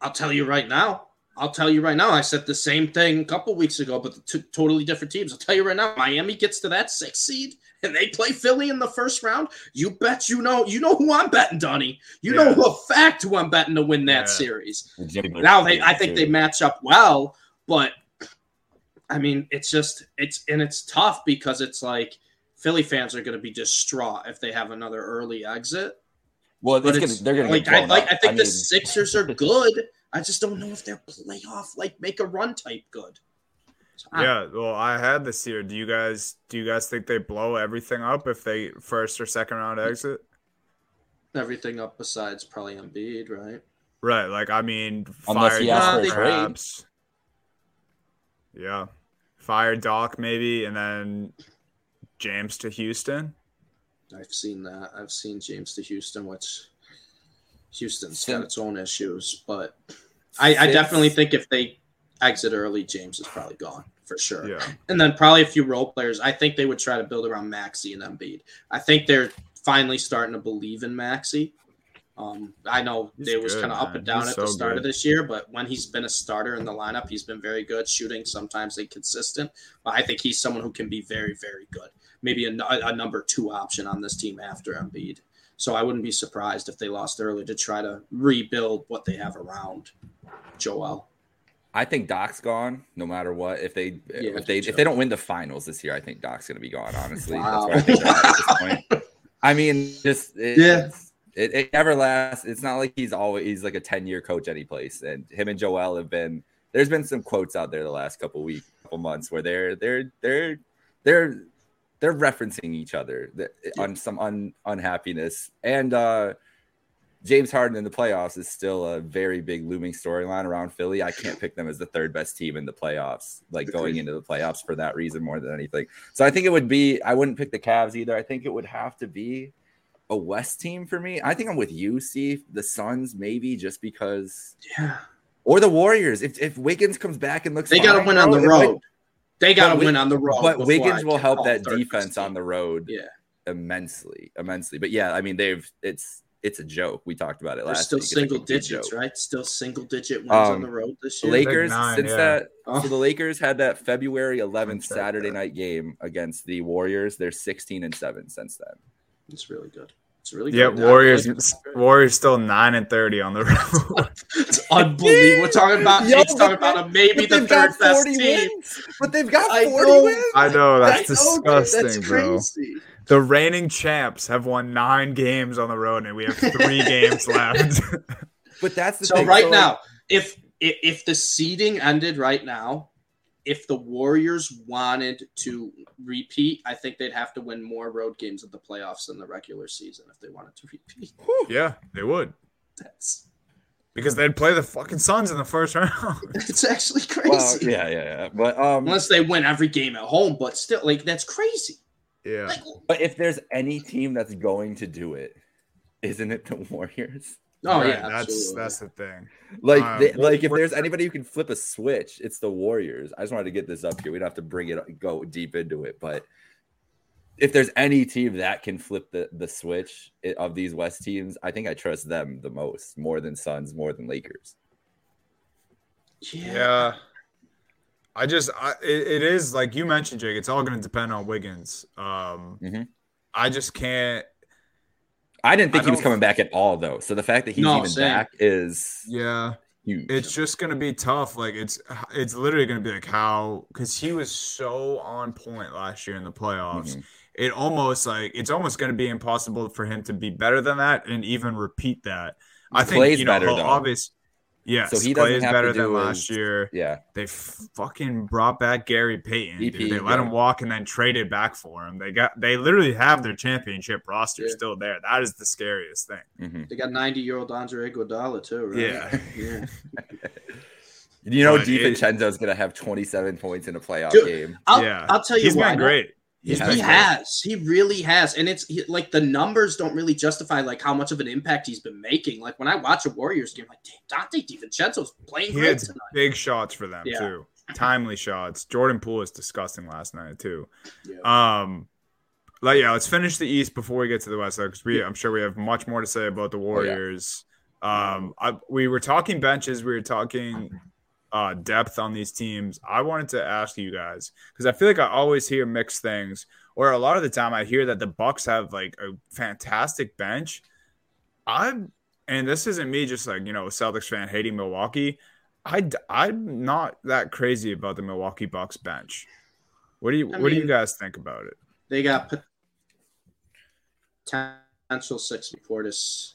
I'll tell you right now. I'll tell you right now. I said the same thing a couple weeks ago, but t- totally different teams. I'll tell you right now. Miami gets to that six seed and they play Philly in the first round, you bet you know you know who I'm betting, Donnie. You yeah. know a fact who I'm betting to win that yeah. series. Now they I think they match up well, but I mean it's just it's and it's tough because it's like Philly fans are going to be distraught if they have another early exit.
Well, but gonna, they're going to
like I like I think I the. Sixers are *laughs* good. I just don't know if they're playoff like make a run type good. Ah.
Yeah, well, I had this year. Do you guys do you guys think they blow everything up if they first or second round mm. exit?
Everything up besides probably Embiid, right?
Right. Like I mean, Unless fire Doc perhaps. Yeah, fire Doc maybe, and then James to Houston.
I've seen that. I've seen James to Houston, which Houston's got its own issues, but I, I definitely think if they exit early, James is probably gone for sure.
Yeah.
And then probably a few role players. I think they would try to build around Maxey and Embiid. I think they're finally starting to believe in Maxey. Um, I know he's they was kind of up and down he's at so the start good. of this year, but when he's been a starter in the lineup, he's been very good shooting, sometimes inconsistent. But I think he's someone who can be very, very good. Maybe a, a number two option on this team after Embiid. So I wouldn't be surprised if they lost early to try to rebuild what they have around Joel.
I think Doc's gone no matter what. If they yeah, if they if they don't win the finals this year, I think Doc's gonna be gone. Honestly, wow. that's what I think at this point. I mean, just it, yeah. It, it, never lasts. It's not like he's always he's like a ten year coach any place. And him and Joel have been. There's been some quotes out there the last couple weeks, couple months where they're they're they're they're they're referencing each other on some un, unhappiness and. uh James Harden in the playoffs is still a very big looming storyline around Philly. I can't pick them as the third best team in the playoffs, like going into the playoffs for that reason more than anything. So I think it would be, I wouldn't pick the Cavs either. I think it would have to be a West team for me. I think I'm with you, Steve. The Suns, maybe just because.
Yeah.
Or the Warriors. If, if Wiggins comes back and looks,
they got to win on the road. they got to win on the road.
But Wiggins will help that defense on the road.
Yeah.
Immensely, immensely. But yeah, I mean, they've, it's, it's a joke. We talked about it last.
They're still single digits, right? Still single digit wins um, on the road this year.
Lakers nine, since yeah. that. Oh. So the Lakers had that February 11th Saturday night game against the Warriors. They're 16 and seven since then.
It's really good. It's really
yeah.
Good.
Warriors, like Warriors still nine and thirty on the road. *laughs*
it's unbelievable. We're talking about Yo, talking about a maybe the third best team,
wins. but they've got forty I wins.
I know that's I know, disgusting, that's bro. The reigning champs have won nine games on the road, and we have three *laughs* games left.
But that's the
so
thing.
right so now, if, if if the seeding ended right now, if the Warriors wanted to repeat, I think they'd have to win more road games of the playoffs than the regular season if they wanted to repeat.
Yeah, they would.
That's
because they'd play the fucking Suns in the first round. *laughs*
it's actually crazy.
Well, yeah, yeah, yeah. But um,
unless they win every game at home, but still, like that's crazy.
Yeah. Like,
but if there's any team that's going to do it, isn't it the Warriors?
Oh right, yeah,
that's that's the thing.
Like, um, they, like if there's anybody who can flip a switch, it's the Warriors. I just wanted to get this up here. We don't have to bring it go deep into it, but if there's any team that can flip the the switch of these West teams, I think I trust them the most, more than Suns, more than Lakers.
Yeah. yeah. I just, I, it, it is like you mentioned, Jake. It's all going to depend on Wiggins. Um, mm-hmm. I just can't.
I didn't think
I
he was coming back at all, though. So the fact that he's
No,
even
same.
back is
Yeah,
huge.
it's just gonna be tough. Like it's it's literally gonna be like how because he was so on point last year in the playoffs.
Mhm.
It almost like it's almost gonna be impossible for him to be better than that and even repeat that. I think
Clay's
you know
better,
he'll
though.
obvious. Yes,
So he
Clay
doesn't
is
have to
better than last
his-
year.
Yeah.
They fucking brought back Gary Payton. dude. They let
yeah.
him walk and then traded back for him. They got they literally have their championship roster
Yeah.
still there. That is the scariest thing.
Mhm.
They got 90 year old Andre Iguodala too, right?
Yeah.
yeah. *laughs* *laughs*
You know,
But it-
DiVincenzo's going to have 27 points in a playoff
Dude,
game.
I'll,
yeah,
I'll tell you
he's
why.
been great.
He
He's
has
He
been.
great.
He really has. And it's he, like the numbers don't really justify like how much of an impact he's been making. Like when I watch a Warriors game, like damn, Donte DiVincenzo's playing
He
great
had
tonight.
big shots for them
Yeah.
too. Timely shots. Jordan Poole is disgusting last night too.
Yeah.
Um, like yeah, let's finish the East before we get to the West because we I'm sure we have much more to say about the
Oh,
Warriors. Um, I, we were talking benches, we were talking uh depth on these teams. I wanted to ask you guys because I feel like I always hear mixed things, or a lot of the time I hear that the Bucks have like a fantastic bench. I'm and this isn't me just like you know a Celtics fan hating Milwaukee. I I'm not that crazy about the Milwaukee Bucks bench. What do you
I
What do you guys think about it?
They got potential six Portis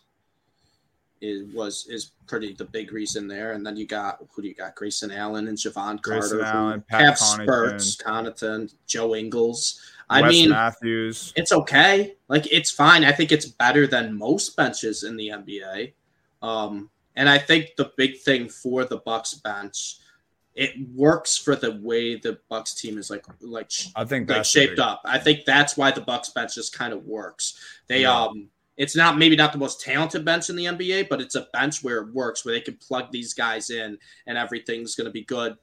is was is pretty the big reason there. And then you got who do you got? Grayson Allen and Jevon
Grayson
Carter
Allen, Pat
spurts, Connaughton, Joe Ingles. I
Wes
mean
Matthews.
it's okay. Like it's fine. I think it's better than most benches in the NBA. Um, and I think the big thing for the Bucks bench, it works for the way the Bucks team is like like
I think
like
that's
shaped
big-
up. I think that's why the Bucks bench just kind of works. They
Yeah.
um it's not maybe not the most talented bench in the NBA, but it's a bench where it works, where they can plug these guys in and everything's gonna be good.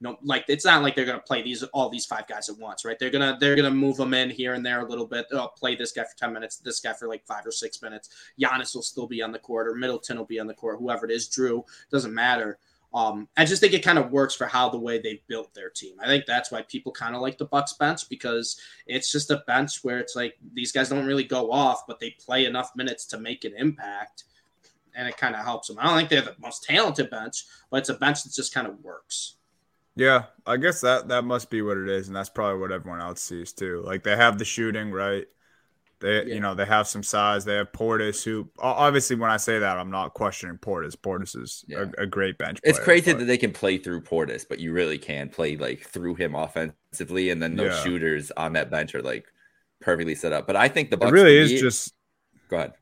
No, like it's not like they're gonna play these all these five guys at once, right? They're gonna they're gonna move them in here and there a little bit. Oh, play this guy for ten minutes, this guy for like five or six minutes. Giannis will still be on the court, or Middleton will be on the court, whoever it is. Jrue doesn't matter. Um, I just think it kind of works for how the way they built their team. I think that's why people kind of like the Bucks bench because it's just a bench where it's like these guys don't really go off, but they play enough minutes to make an impact, and it kind of helps them. I don't think they're the most talented bench, but it's a bench that just kind of works.
Yeah, I guess that that must be what it is, and that's probably what everyone else sees too. Like they have the shooting, right? They,
Yeah.
you know, they have some size. They have Portis, who obviously, when I say that, I'm not questioning Portis. Portis is
Yeah.
a, a great bench.
It's
player,
crazy
but-
that they can play through Portis, but you really can play like through him offensively, and then those
Yeah.
shooters on that bench are like perfectly set up. But I think the
it really is
me-
just.
go ahead.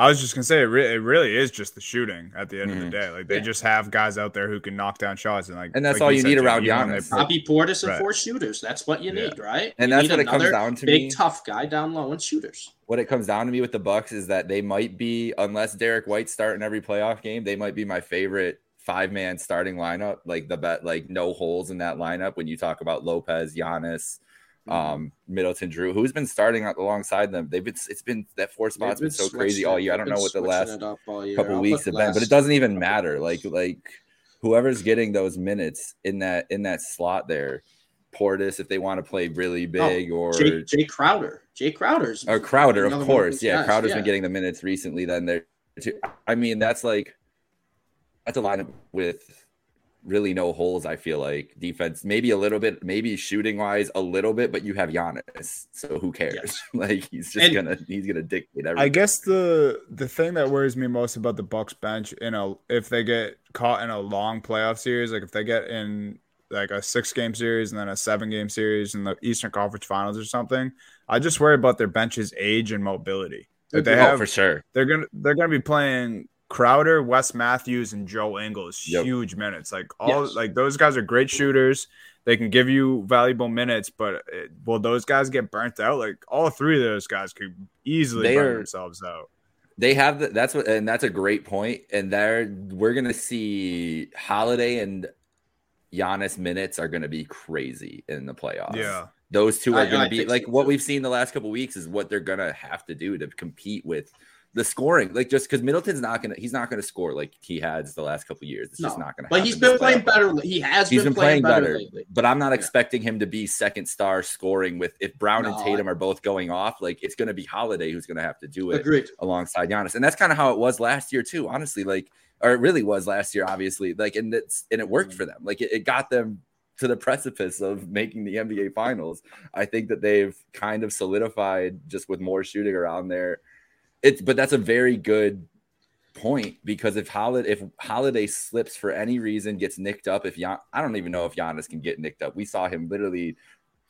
I was just gonna say it, re- it really is just the shooting at the end of
Mhm.
the day. Like they
Yeah.
just have guys out there who can knock down shots, and like
And that's
like
all you need
Jim,
around
even when they
Giannis.
play-
Bobby Portis and
Right.
four shooters. That's what you
Yeah.
need, right?
And
You
that's what it comes down to
Big
me.
tough guy down low and shooters.
What it comes down to me with the Bucks is that they might be, unless Derrick White start in every playoff game, they might be my favorite five man starting lineup. Like the bet, like no holes in that lineup. When you talk about Lopez, Giannis,
Mm-hmm.
Um, Middleton, Drew, who's been starting out alongside them. They've been, it's been that four spot's
They've
been so crazy all year. I don't know what the last
it up all year.
couple
I'll
weeks have been, but it doesn't even matter. Like like whoever's getting those minutes in that in that slot there, Portis if they want to play really big or
Jae, Jae Crowder. Jae Crowder's
or Crowder, of course. Yeah,
guys,
Crowder's
yeah.
been getting the minutes recently. Then there. I mean, that's like that's a lineup with really no holes. I feel like defense, maybe a little bit, maybe shooting wise, a little bit, but you have Giannis, so who cares?
Yes. *laughs*
like he's just
And-
gonna he's gonna dictate everything.
I guess the the thing that worries me most about the Bucks bench in a if they get caught in a long playoff series, like if they get in like a six game series and then a seven game series in the Eastern Conference Finals or something, I just worry about their bench's age and mobility. Like they
oh,
have
for sure.
they're gonna they're gonna be playing Crowder, Wes Matthews, and Joe Ingles
Yep.
huge minutes. Like all
Yes.
like those guys are great shooters. They can give you valuable minutes, but it, will those guys get burnt out? Like all three of those guys could easily
They
burn
are-
themselves out.
They have the, that's what, and that's a great point. And there, we're gonna see Holiday and Giannis minutes are gonna be crazy in the playoffs.
Yeah.
those two are
I-
gonna
I
be
think
like
so,
what we've seen the last couple weeks is what they're gonna have to do to compete with the scoring, like just because Middleton's not gonna, he's not gonna score like he has the last couple years. It's no, just not gonna.
But he's been playing better. He has. He's been, been playing, playing, better. Lately.
But I'm not yeah. expecting him to be second star scoring with if Brown no, and Tatum I, are both going off. Like it's gonna be Holiday who's gonna have to do it
agreed.
alongside Giannis, and that's kind of how it was last year too. Honestly, like or it really was last year, obviously. Like and it's and it worked mm-hmm. for them. Like it, it got them to the precipice of making the NBA finals. I think that they've kind of solidified just with more shooting around there. It's but that's a very good point because if Holiday if Holiday slips for any reason, gets nicked up, if Jan, I don't even know if Giannis can get nicked up. We saw him literally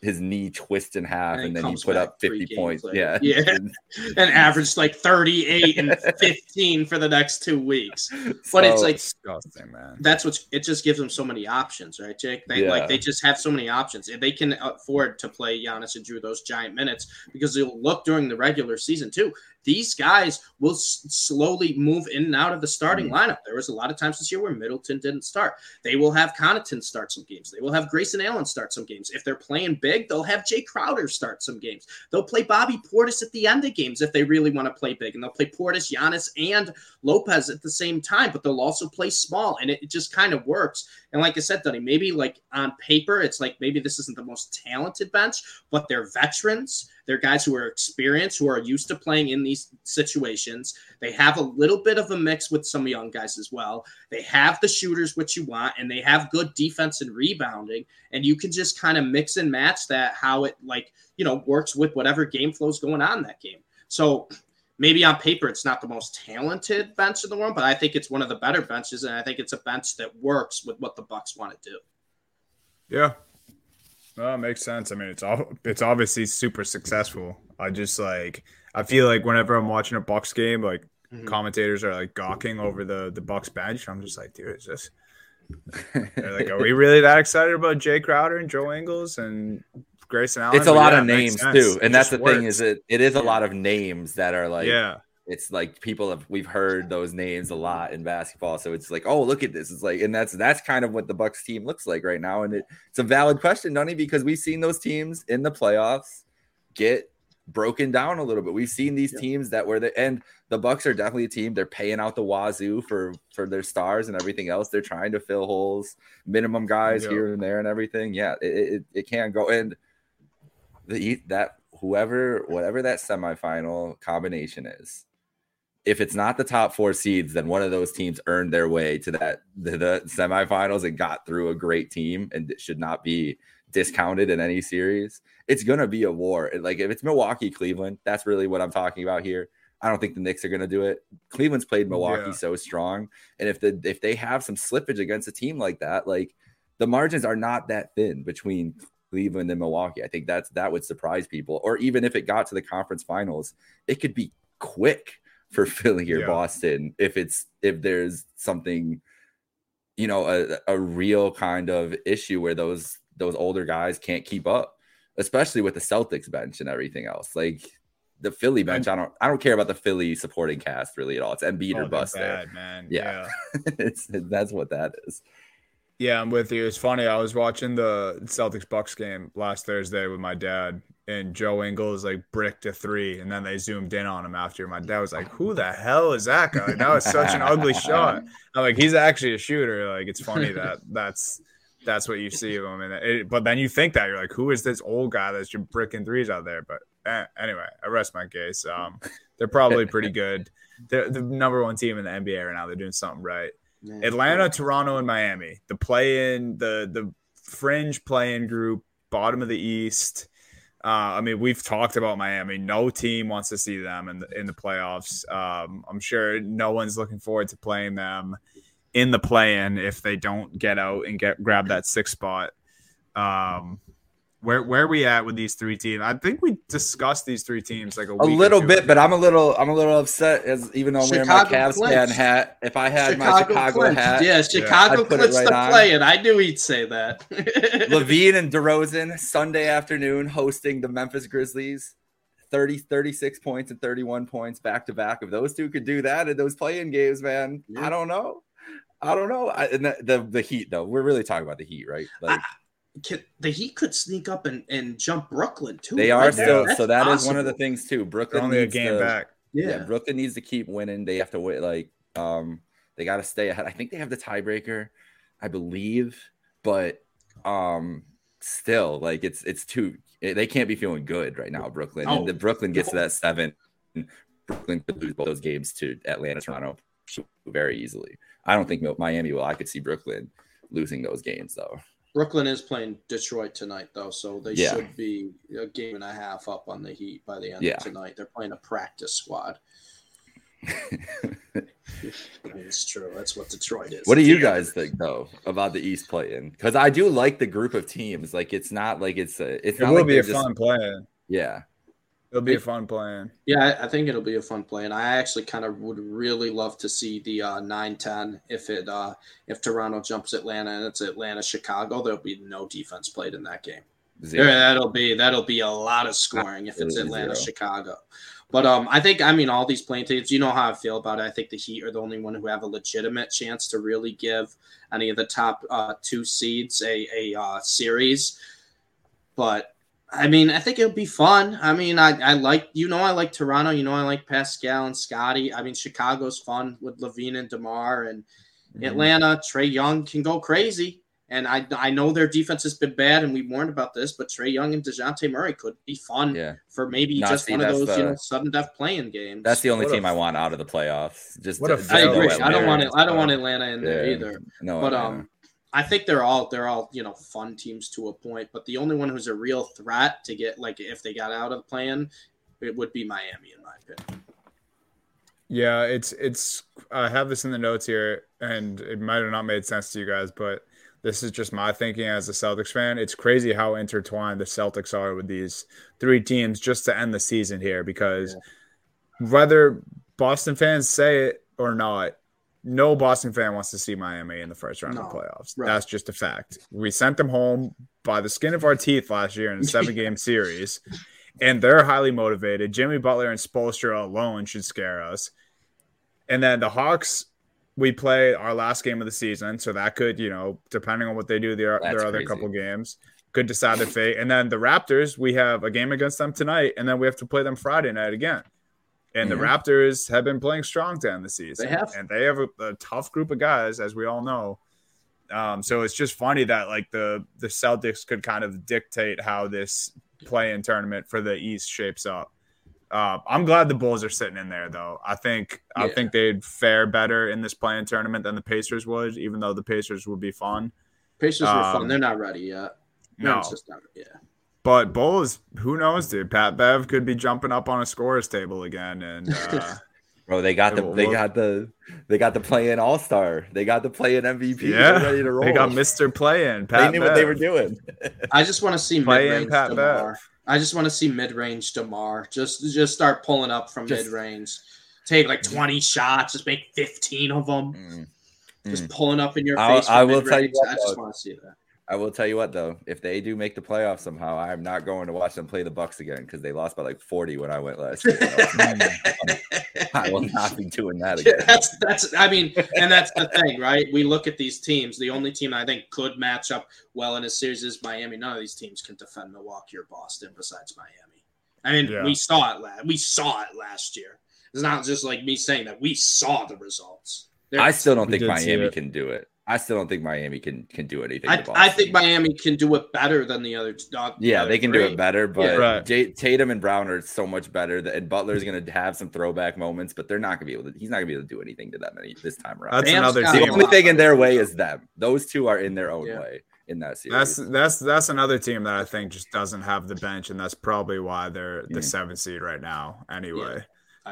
his knee twist in half and, and then he put up 50 points. Later. Yeah.
Yeah. *laughs* and averaged like 38 and 15 for the next two weeks. *laughs* But so it's like disgusting, man. That's what it just gives them so many options, right, Jake? They yeah. like they just have so many options. If they can afford to play Giannis and Jrue those giant minutes because they'll look during the regular season too these guys will s- slowly move in and out of the starting mm-hmm. lineup. There was a lot of times this year where Middleton didn't start. They will have Connaughton start some games. They will have Grayson Allen start some games. If they're playing big, they'll have Jae Crowder start some games. They'll play Bobby Portis at the end of games if they really want to play big, and they'll play Portis, Giannis, and Lopez at the same time. But they'll also play small, and it, it just kind of works. And like I said, Dunny, maybe like on paper, it's like maybe this isn't the most talented bench, but they're veterans they're guys who are experienced, who are used to playing in these situations. They have a little bit of a mix with some young guys as well. They have the shooters, which you want, and they have good defense and rebounding. And you can just kind of mix and match that how it like, you know, works with whatever game flow is going on that game. So maybe on paper it's not the most talented bench in the world, but I think it's one of the better benches, and I think it's a bench that works with what the Bucks want to do.
Yeah, well, it makes sense. I mean, it's all it's obviously super successful. I just like I feel like whenever I'm watching a Bucks game, like mm-hmm. commentators are like gawking over the the Bucks bench. I'm just like, dude, it's just *laughs* they're like, are we really that excited about Jae Crowder and Joe Ingles and Grayson Allen?
It's a lot yeah, of names too, and it that's the works. thing is it it is a lot of names that are like
yeah
it's like people have we've heard those names a lot in basketball so it's like oh look at this. It's like and that's that's kind of what the bucks team looks like right now and it, it's a valid question Donnie, because we've seen those teams in the playoffs get broken down a little bit. We've seen these yeah. teams that were the and the bucks are definitely a team they're paying out the wazoo for for their stars and everything else. They're trying to fill holes minimum guys yeah. here and there and everything. Yeah it, it, it can go and the that whoever whatever that semifinal combination is if it's not the top four seeds, then one of those teams earned their way to that the, the semifinals and got through a great team and it should not be discounted in any series. It's gonna be a war. Like if it's Milwaukee, Cleveland, that's really what I'm talking about here. I don't think the Knicks are gonna do it. Cleveland's played Milwaukee yeah. so strong, and if the if they have some slippage against a team like that, like the margins are not that thin between Cleveland and Milwaukee. I think that's that would surprise people. Or even if it got to the conference finals, it could be quick for *laughs* Philly or yeah. Boston if it's if there's something you know a, a real kind of issue where those those older guys can't keep up especially with the Celtics bench and everything else. Like the Philly bench I don't I don't care about the Philly supporting cast really at all. It's Embiid oh, or bust bad, there.
man.
Yeah, yeah. *laughs* it's that's what that is.
Yeah I'm with you. It's funny. I was watching the Celtics Bucks game last Thursday with my dad and Joe Ingles like bricked a three, and then they zoomed in on him after. My dad was like, *laughs* "Who the hell is that guy? That was such an ugly shot." *laughs* I'm like, "He's actually a shooter." Like, it's funny that *laughs* that's that's what you see of him. And it, but then you think that you're like, "Who is this old guy that's just bricking threes out there?" But eh, anyway, I rest my case. Um, they're probably pretty good. They're the number one team in the NBA right now. They're doing something right. Atlanta, Toronto, and Miami. The play in the the fringe play-in group, bottom of the East uh, I mean, we've talked about Miami. No team wants to see them in the in the playoffs. Um, I'm sure no one's looking forward to playing them in the play-in if they don't get out and get grab that sixth spot. Um, where where are we at with these three teams? I think we discussed these three teams like a,
a little bit, ago. but I'm a little I'm a little upset as even though I'm wearing my Cavs fan hat. If I had Chicago my Chicago clinched. hat,
yeah, Chicago yeah. clinched right the play, and I knew he'd say that. *laughs*
LaVine and DeRozan Sunday afternoon hosting the Memphis Grizzlies. 30 36 points and 31 points back to back. If those two could do that in those play-in games, man, yeah. I don't know. I don't know. I, and the, the, the Heat though, we're really talking about the Heat, right?
Like I, can, the Heat could sneak up and, and jump Brooklyn too.
They are right still, so that possible. is one of the things too. Brooklyn
only a game
to,
back.
Yeah.
yeah. Brooklyn needs to keep winning. They have to wait. Like, um, they got to stay ahead. I think they have the tiebreaker, I believe, but um, still, like it's it's too. They can't be feeling good right now, Brooklyn.
Oh.
And the Brooklyn gets to that seven. Brooklyn could lose both those games to Atlanta, Toronto very easily. I don't think Miami will. I could see Brooklyn losing those games though.
Brooklyn is playing Detroit tonight, though, so they
Yeah.
should be a game and a half up on the Heat by the end
Yeah.
of tonight. They're playing a practice squad. *laughs* It's true. That's what Detroit is.
What do you guys think though about the East playing? Because I do like the group of teams. Like it's not like it's a. It's
It
not
will
like
be a
they're just-
fun plan.
Yeah.
It'll be a fun plan.
Yeah, I I think it'll be a fun play, and I actually kind of would really love to see the uh, 9-10 if it uh, if Toronto jumps Atlanta and it's Atlanta Chicago. There'll be no defense played in that game.
Zero.
That'll be that'll be a lot of scoring if it's Atlanta
zero.
Chicago. But um, I think I mean all these playing teams. You know how I feel about it. I think the Heat are the only one who have a legitimate chance to really give any of the top uh, two seeds a a uh, series. But I mean, I think it'll be fun. I mean, I, I like you know I like Toronto. You know I like Pascal and Scottie. I mean, Chicago's fun with LaVine and Demar and
Mm-hmm.
Atlanta. Trae Young can go crazy. And I, I know their defense has been bad, and we warned about this, but Trae Young and Dejounte Murray could be fun
Yeah.
for maybe
Nah,
just
see,
one of
that's
those, you know, sudden death playing games.
That's the only
What
team I
f-
want out of the playoffs. Just
What a
just
I agree. I don't want it. I don't want Atlanta in there either.
No,
But
Atlanta.
um, I think they're all they're all you know fun teams to a point. But the only one who's a real threat to get like if they got out of the plan, it would be Miami in my opinion.
Yeah, it's it's. I have this in the notes here, and it might have not made sense to you guys, but this is just my thinking as a Celtics fan. It's crazy how intertwined the Celtics are with these three teams just to end the season here, because whether Boston fans say it or not, no Boston fan wants to see Miami in the first round of the playoffs.
right.
That's just a fact. We sent them home by the skin of our teeth last year in a seven *laughs* game series, and they're highly motivated. Jimmy Butler and Spoelstra alone should scare us. And then the Hawks, we play our last game of the season, so that could, you know, depending on what they do their,
That's
their other
crazy.
couple games, could decide their fate. And then the Raptors, we have a game against them tonight, and then we have to play them Friday night again. And
Mhm.
the Raptors have been playing strong to end the season.
They have.
and they have a, a tough group of guys, as we all know. Um, so it's just funny that like the the Celtics could kind of dictate how this play-in tournament for the East shapes up. Uh, I'm glad the Bulls are sitting in there, though. I think I think they'd fare better in this play-in tournament than the Pacers would, even though the Pacers would be fun.
Pacers were fun.
Um,
They're not ready yet.
No,
It's just not, yeah.
But Bulls, who knows, dude? Pat Bev could be jumping up on a scorers table again, and *laughs* uh,
Bro, they got the they
well-
got the they got the play in All Star. They got the play in MVP.
yeah,
They're ready to roll.
they got Mister Play-in.
They
Pat
knew what they were doing. *laughs*
I just want to see
Play in
mid-range
Pat
Demar.
Bev.
I just want to see mid-range Demar. Just just start pulling up from mid-range. Take like 20 shots, just make 15 of them.
Mm.
Just pulling up in your face. from
I will tell you what,
I just want to see that.
I will tell you what though, if they do make the playoffs somehow, I'm not going to watch them play the Bucks again because they lost by like 40 when I went last year. *laughs* *laughs* I will not be doing that again.
that's that's I mean, and that's the thing, right? We look at these teams. The only team I think could match up well in a series is Miami. None of these teams can defend Milwaukee or Boston besides Miami. I mean,
Yeah.
we saw it last we saw it last year. It's not just like me saying that we saw the results. They're-
I still don't think Miami can do it. I still don't think Miami can can do anything.
I,
to
I think Miami can do it better than the other. Uh, the
Yeah,
other
they can do it better, but
Yeah. Right.
J- Tatum and Brown are so much better. That, and Butler's going to have some throwback moments, but they're not going to be able to. He's not going to be able to do anything to them any, this time around.
That's
Bam's
another
got
the only thing in their way is them. Those two are in their own
Yeah.
way in that series.
That's that's that's another team that I think just doesn't have the bench, and that's probably why they're the
Mm.
seventh seed right now. Anyway,
I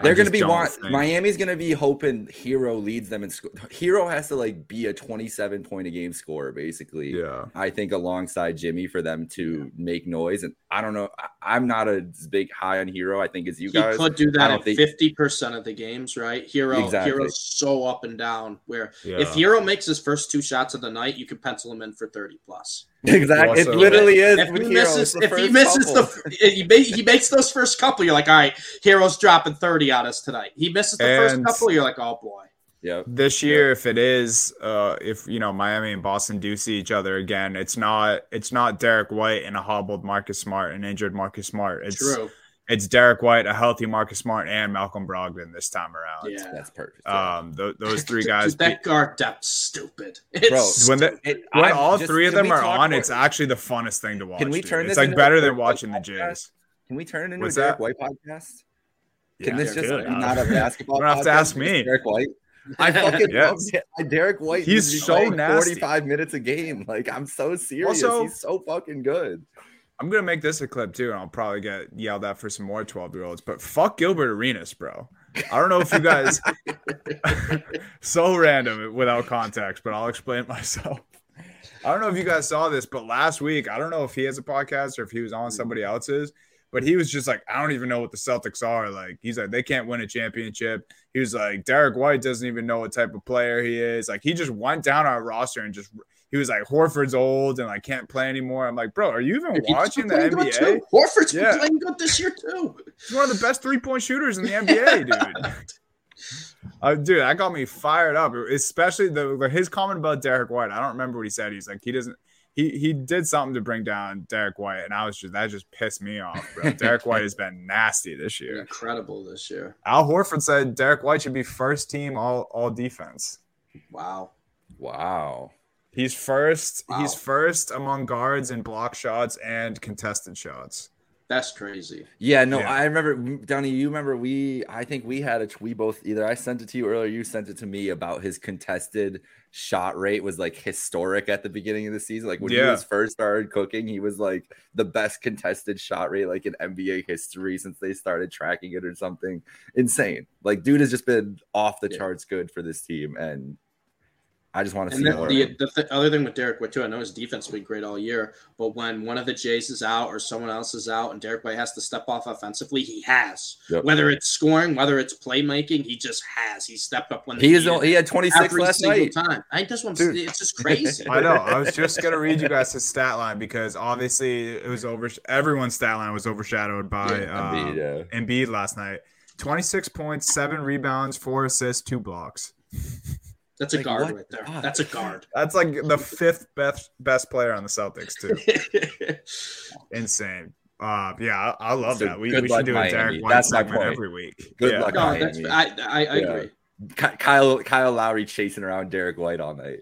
They're going to be want
think-
Miami's going to be hoping Herro leads them in score. Herro has to like be a 27 point a game scorer basically.
yeah,
I think alongside Jimmy for them to make noise and I don't know I, I'm not as big high on Herro I think as you
he
guys.
could do that
don't
in
think-
fifty percent of the games, right? Herro,
Exactly.
Herro's so up and down. Where
yeah.
if Herro makes his first two shots of the night, you can pencil him in for thirty plus. *laughs*
exactly.
Also-
it literally is.
If he
Herro.
misses,
It's the
if he misses
couple.
the, he, ma- he makes those first couple, you're like, all right, Herro's dropping thirty on us tonight. He misses the first couple, you're like, oh boy.
Yep.
this year if it is uh if you know miami and boston do see each other again it's not it's not derrick white and a hobbled marcus smart and injured marcus smart it's
True.
it's Derrick White, a healthy Marcus Smart, and Malcolm Brogdon this time around.
Yeah,
that's perfect.
Um, th- those three *laughs* guys.
Dude, that guard depth's stupid. It's
Bro, when, the,
it,
when
I'm
all
just-
three of them are on,
about-
it's actually the funnest thing to watch.
Can we
dude.
turn
It's like better than
Derrick
watching the
White podcast?
Jays.
Can we turn it into
What's
a Derrick
that?
White podcast?
Yeah,
Can this just
good.
be not a basketball?
You don't have to ask me.
Derrick White. I *laughs* fucking
Yes.
love it. Derrick White.
He's so nasty.
Forty-five minutes a game. Like I'm so serious.
Also-
He's so fucking good.
I'm gonna make this a clip too, and I'll probably get yelled at for some more 12 year olds. But fuck Gilbert Arenas, bro. I don't know if you guys *laughs* so random without context, but I'll explain it myself. I don't know if you guys saw this, but last week, I don't know if he has a podcast or if he was on somebody else's, but he was just like, I don't even know what the Celtics are. Like, he's like, they can't win a championship. He was like, Derrick White doesn't even know what type of player he is. Like, he just went down our roster and just he was like, Horford's old and like can't play anymore. I'm like, bro, are you even
He's
watching the NBA?
Horford's
Yeah.
been playing good this year too.
He's one of the best three point shooters in the *laughs* NBA, dude. Uh, dude, that got me fired up. Especially the, the his comment about Derrick White. I don't remember what he said. He's like he doesn't. He he did something to bring down Derrick White, and I was just that just pissed me off, bro. *laughs* Derrick White has been nasty this year.
Incredible this year.
Al Horford said Derrick White should be first team all all defense.
Wow.
Wow.
He's first.
Wow.
He's first among guards in block shots and contested shots.
That's crazy.
Yeah, no,
Yeah.
I remember Downey. You remember we? I think we had a. We both either I sent it to you earlier. You sent it to me about his contested shot rate was like historic at the beginning of the season. Like when he was first started cooking, he was like the best contested shot rate like in NBA history since they started tracking it or something. Insane. Like dude has just been off the
Yeah.
charts good for this team, and I just want to
And
see
the,
more.
the, the th- other thing with Derrick White too, I know his defense has been great all year, but when one of the Jays is out or someone else is out, and Derrick White has to step off offensively, he has.
Yep.
Whether it's scoring, whether it's playmaking, he just has. He stepped up when
he is. He had 26
every
last
single
night.
time. I just want
Dude.
it's just crazy. *laughs*
I know. I was just gonna read you guys his stat line because obviously it was over. Everyone's stat line was overshadowed by
Yeah,
um,
Embiid, yeah.
Embiid last night. Twenty six points, seven rebounds, four assists, two blocks.
That's a
Like,
guard
what
right there.
the fuck?
That's a guard.
That's like the fifth best best player on the Celtics too. *laughs* Insane. Uh, yeah, I, I love
So
that. We,
good
we
luck,
should do a
Miami.
Derrick White
That's my
segment
point.
every week.
Good
yeah.
luck.
no, that's
Miami.
I I, I
Yeah.
agree.
Kyle Kyle Lowry chasing around Derrick White all night.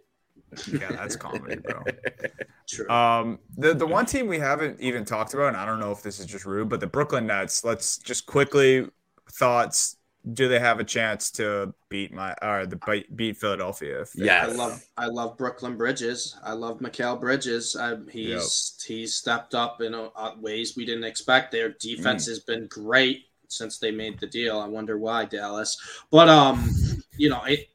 Yeah, that's comedy, bro. *laughs*
True.
Um, the the one team we haven't even talked about, and I don't know if this is just rude, but the Brooklyn Nets. Let's just quickly thoughts. Do they have a chance to beat my or the beat- beat Philadelphia? If they-
I love I love Brooklyn Bridges. I love Mikal Bridges. I, he's he's stepped up in uh, ways we didn't expect. Their defense
Mm.
has been great since they made the deal. I wonder why Dallas. But um, you know it.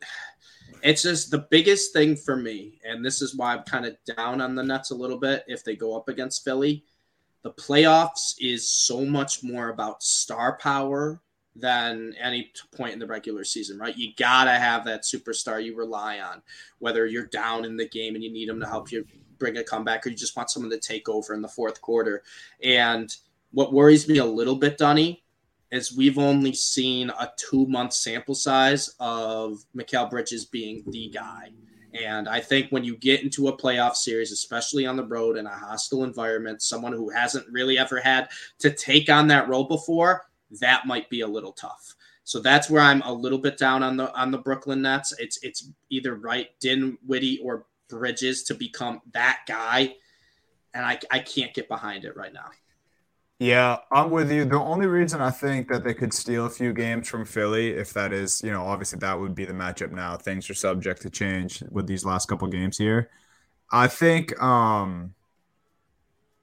It's just the biggest thing for me, and this is why I'm kind of down on the Nets a little bit. If they go up against Philly, the playoffs is so much more about star power than any point in the regular season, right? You gotta have that superstar you rely on, whether you're down in the game and you need them to help you bring a comeback, or you just want someone to take over in the fourth quarter. And what worries me a little bit, Dunny, is we've only seen a two month sample size of Mikal Bridges being the guy. And I think when you get into a playoff series, especially on the road in a hostile environment, someone who hasn't really ever had to take on that role before, that might be a little tough. So that's where I'm a little bit down on the on the Brooklyn Nets. It's it's either right Dinwiddie or Bridges to become that guy, and I I can't get behind it right now.
Yeah, I'm with you. The only reason I think that they could steal a few games from Philly, if that is, you know, obviously that would be the matchup now. Things are subject to change with these last couple games here. I think um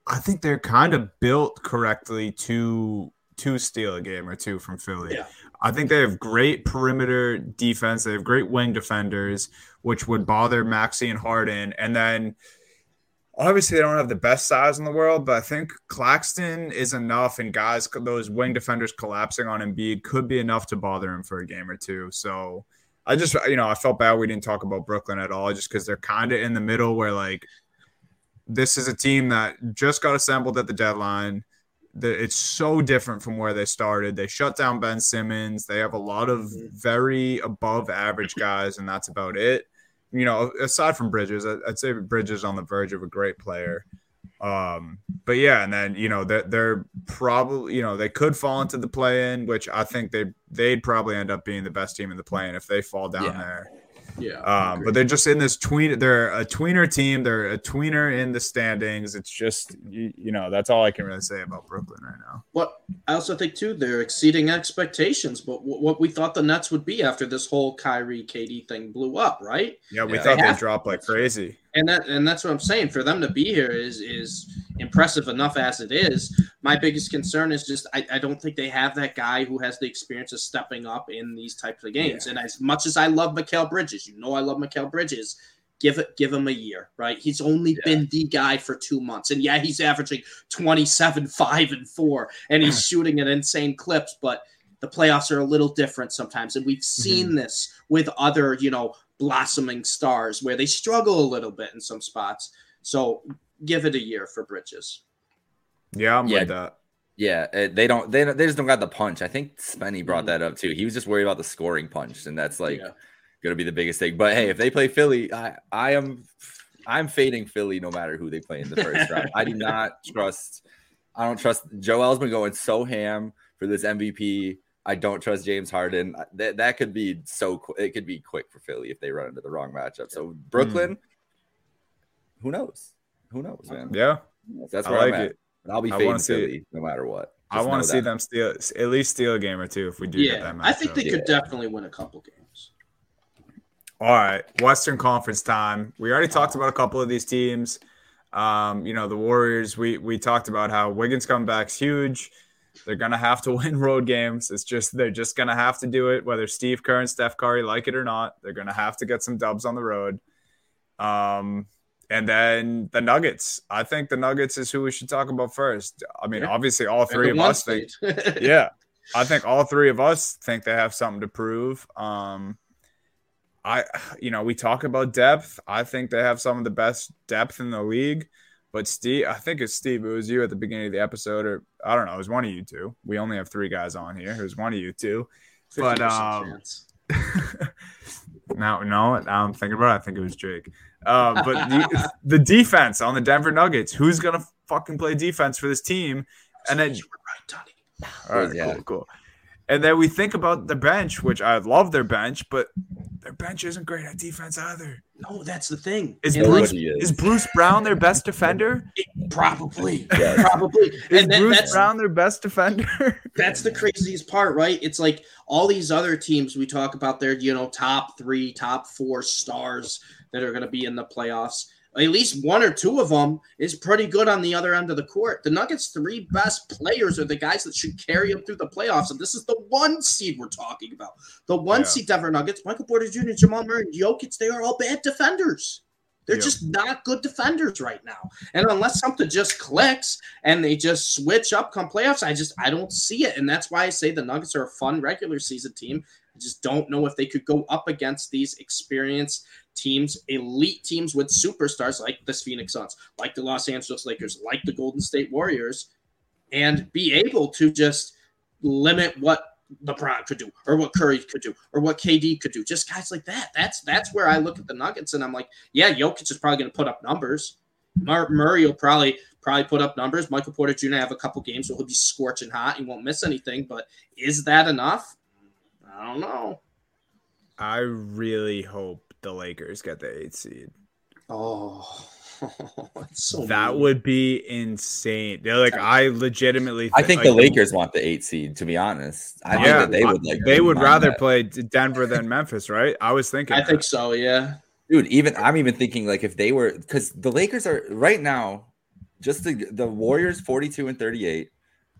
I think they're kind of built correctly to to steal a game or two from Philly.
Yeah.
I think they have great perimeter defense. They have great wing defenders, which would bother Maxey and Harden. And then obviously they don't have the best size in the world, but I think Claxton is enough, and guys, those wing defenders collapsing on Embiid could be enough to bother him for a game or two. So I just, you know, I felt bad we didn't talk about Brooklyn at all, just because they're kind of in the middle where like this is a team that just got assembled at the deadline. The, it's so different from where they started. They shut down Ben Simmons. They have a lot of very above average guys, and that's about it. You know, aside from Bridges, I- I'd say Bridges on the verge of a great player. Um, but yeah, and then you know they're, they're probably you know they could fall into the play in, which I think they they'd probably end up being the best team in the play in if they fall down
Yeah.
there.
Yeah.
Um, but they're just in this tween. They're a tweener team. They're a tweener in the standings. It's just you, you know that's all I can really say about Brooklyn right now.
What I also think too, they're exceeding expectations. But wh- what we thought the Nets would be after this whole Kyrie KD thing blew up, right?
Yeah, we
Yeah.
thought
They
they
have-
would drop like crazy.
And that and that's what I'm saying. For them to be here is is impressive enough as it is. My biggest concern is just I, I don't think they have that guy who has the experience of stepping up in these types of games. And as much as I love Mikal Bridges, you know I love Mikal Bridges. Give it, give him a year, right? He's only been the guy for two months, and yeah, he's averaging twenty-seven, five, and four, and he's *clears throat* shooting at insane clips. But the playoffs are a little different sometimes, and we've seen mm-hmm. this with other, you know, blossoming stars where they struggle a little bit in some spots. So give it a year for Bridges.
Yeah, I'm
Yeah.
with that.
Yeah, uh, they don't. They, they just don't got the punch. I think Spenny brought
Mhm.
that up too. He was just worried about the scoring punch, and that's like
Yeah.
going to be the biggest thing. But hey, if they play Philly, I I am I'm fading Philly no matter who they play in the first round. I do not trust. I don't trust. Joel's been going so ham for this MVP. I don't trust James Harden. That that could be so. qu- It could be quick for Philly if they run into the wrong matchup. So Brooklyn, who knows? Who knows, man?
Yeah,
That's
I like
I'm at.
it.
But I'll be
I
fading
wanna it.
Philly no matter what.
I want to see them steal at least steal a game or two if we do get that match.
I think they could
Yeah.
definitely win a couple games.
All right, Western Conference time. We already talked about a couple of these teams. Um, you know, the Warriors. We we talked about how Wiggins comeback's huge. They're gonna have to *laughs* win road games. It's just they're just gonna have to do it, whether Steve Kerr and Steph Curry like it or not. They're gonna have to get some dubs on the road. Um, and then the Nuggets. I think the Nuggets is who we should talk about first. I mean,
Yeah.
obviously, all three of us think *laughs* yeah i think all three of us think they have something to prove um i you know we talk about depth i think they have some of the best depth in the league but steve i think it's steve it was you at the beginning of the episode or i don't know it was one of you two. We only have three guys on here. It was one of you two. But
50%
um *laughs* now no now i'm thinking about it i think it was jake. Uh, but the, *laughs* the defense on the denver nuggets who's gonna fucking play defense for this team? And then
you were right, Tony.
all right,
Yeah.
cool, cool. And then we think about the bench, which I love their bench, but their bench isn't great at defense either.
No, that's the thing.
Is Bruce is.
is.
Bruce Brown their best defender?
like, probably,
Yeah.
probably.
Is
And that,
Bruce
that's
Brown their best defender? *laughs*
that's the craziest part, right? It's like all these other teams we talk about their, you know, top three, top four stars that are going to be in the playoffs. At least one or two of them is pretty good on the other end of the court. The Nuggets' three best players are the guys that should carry them through the playoffs, and this is the one seed we're talking about. The one
Yeah.
seed Denver Nuggets, Michael Porter Jr., Jamal Murray, and Jokic, they are all bad defenders. They're
Yeah.
just not good defenders right now. And unless something just clicks and they just switch up come playoffs, I just I don't see it. And that's why I say the Nuggets are a fun regular season team. I just don't know if they could go up against these experienced teams, elite teams with superstars like the Phoenix Suns, like the Los Angeles Lakers, like the Golden State Warriors, and be able to just limit what LeBron could do, or what Curry could do, or what KD could do. Just guys like that. That's that's where I look at the Nuggets and I'm like, yeah, Jokic is probably going to put up numbers. Mur- Murray will probably probably put up numbers. Michael Porter Jr. have a couple games where he'll be scorching hot. He won't miss anything. But is that enough? I don't know.
I really hope the Lakers get the eight seed.
Oh, *laughs* it's so
that
mean.
would be insane. They're like I legitimately
I think
like,
the Lakers want the eight seed. To be honest, I
Yeah,
think that they would like.
they would rather
that.
play Denver than Memphis, right? I was thinking
I
that.
think so. Yeah.
dude. Even I'm even thinking like if they were because the Lakers are right now, just the the Warriors 42 and 38.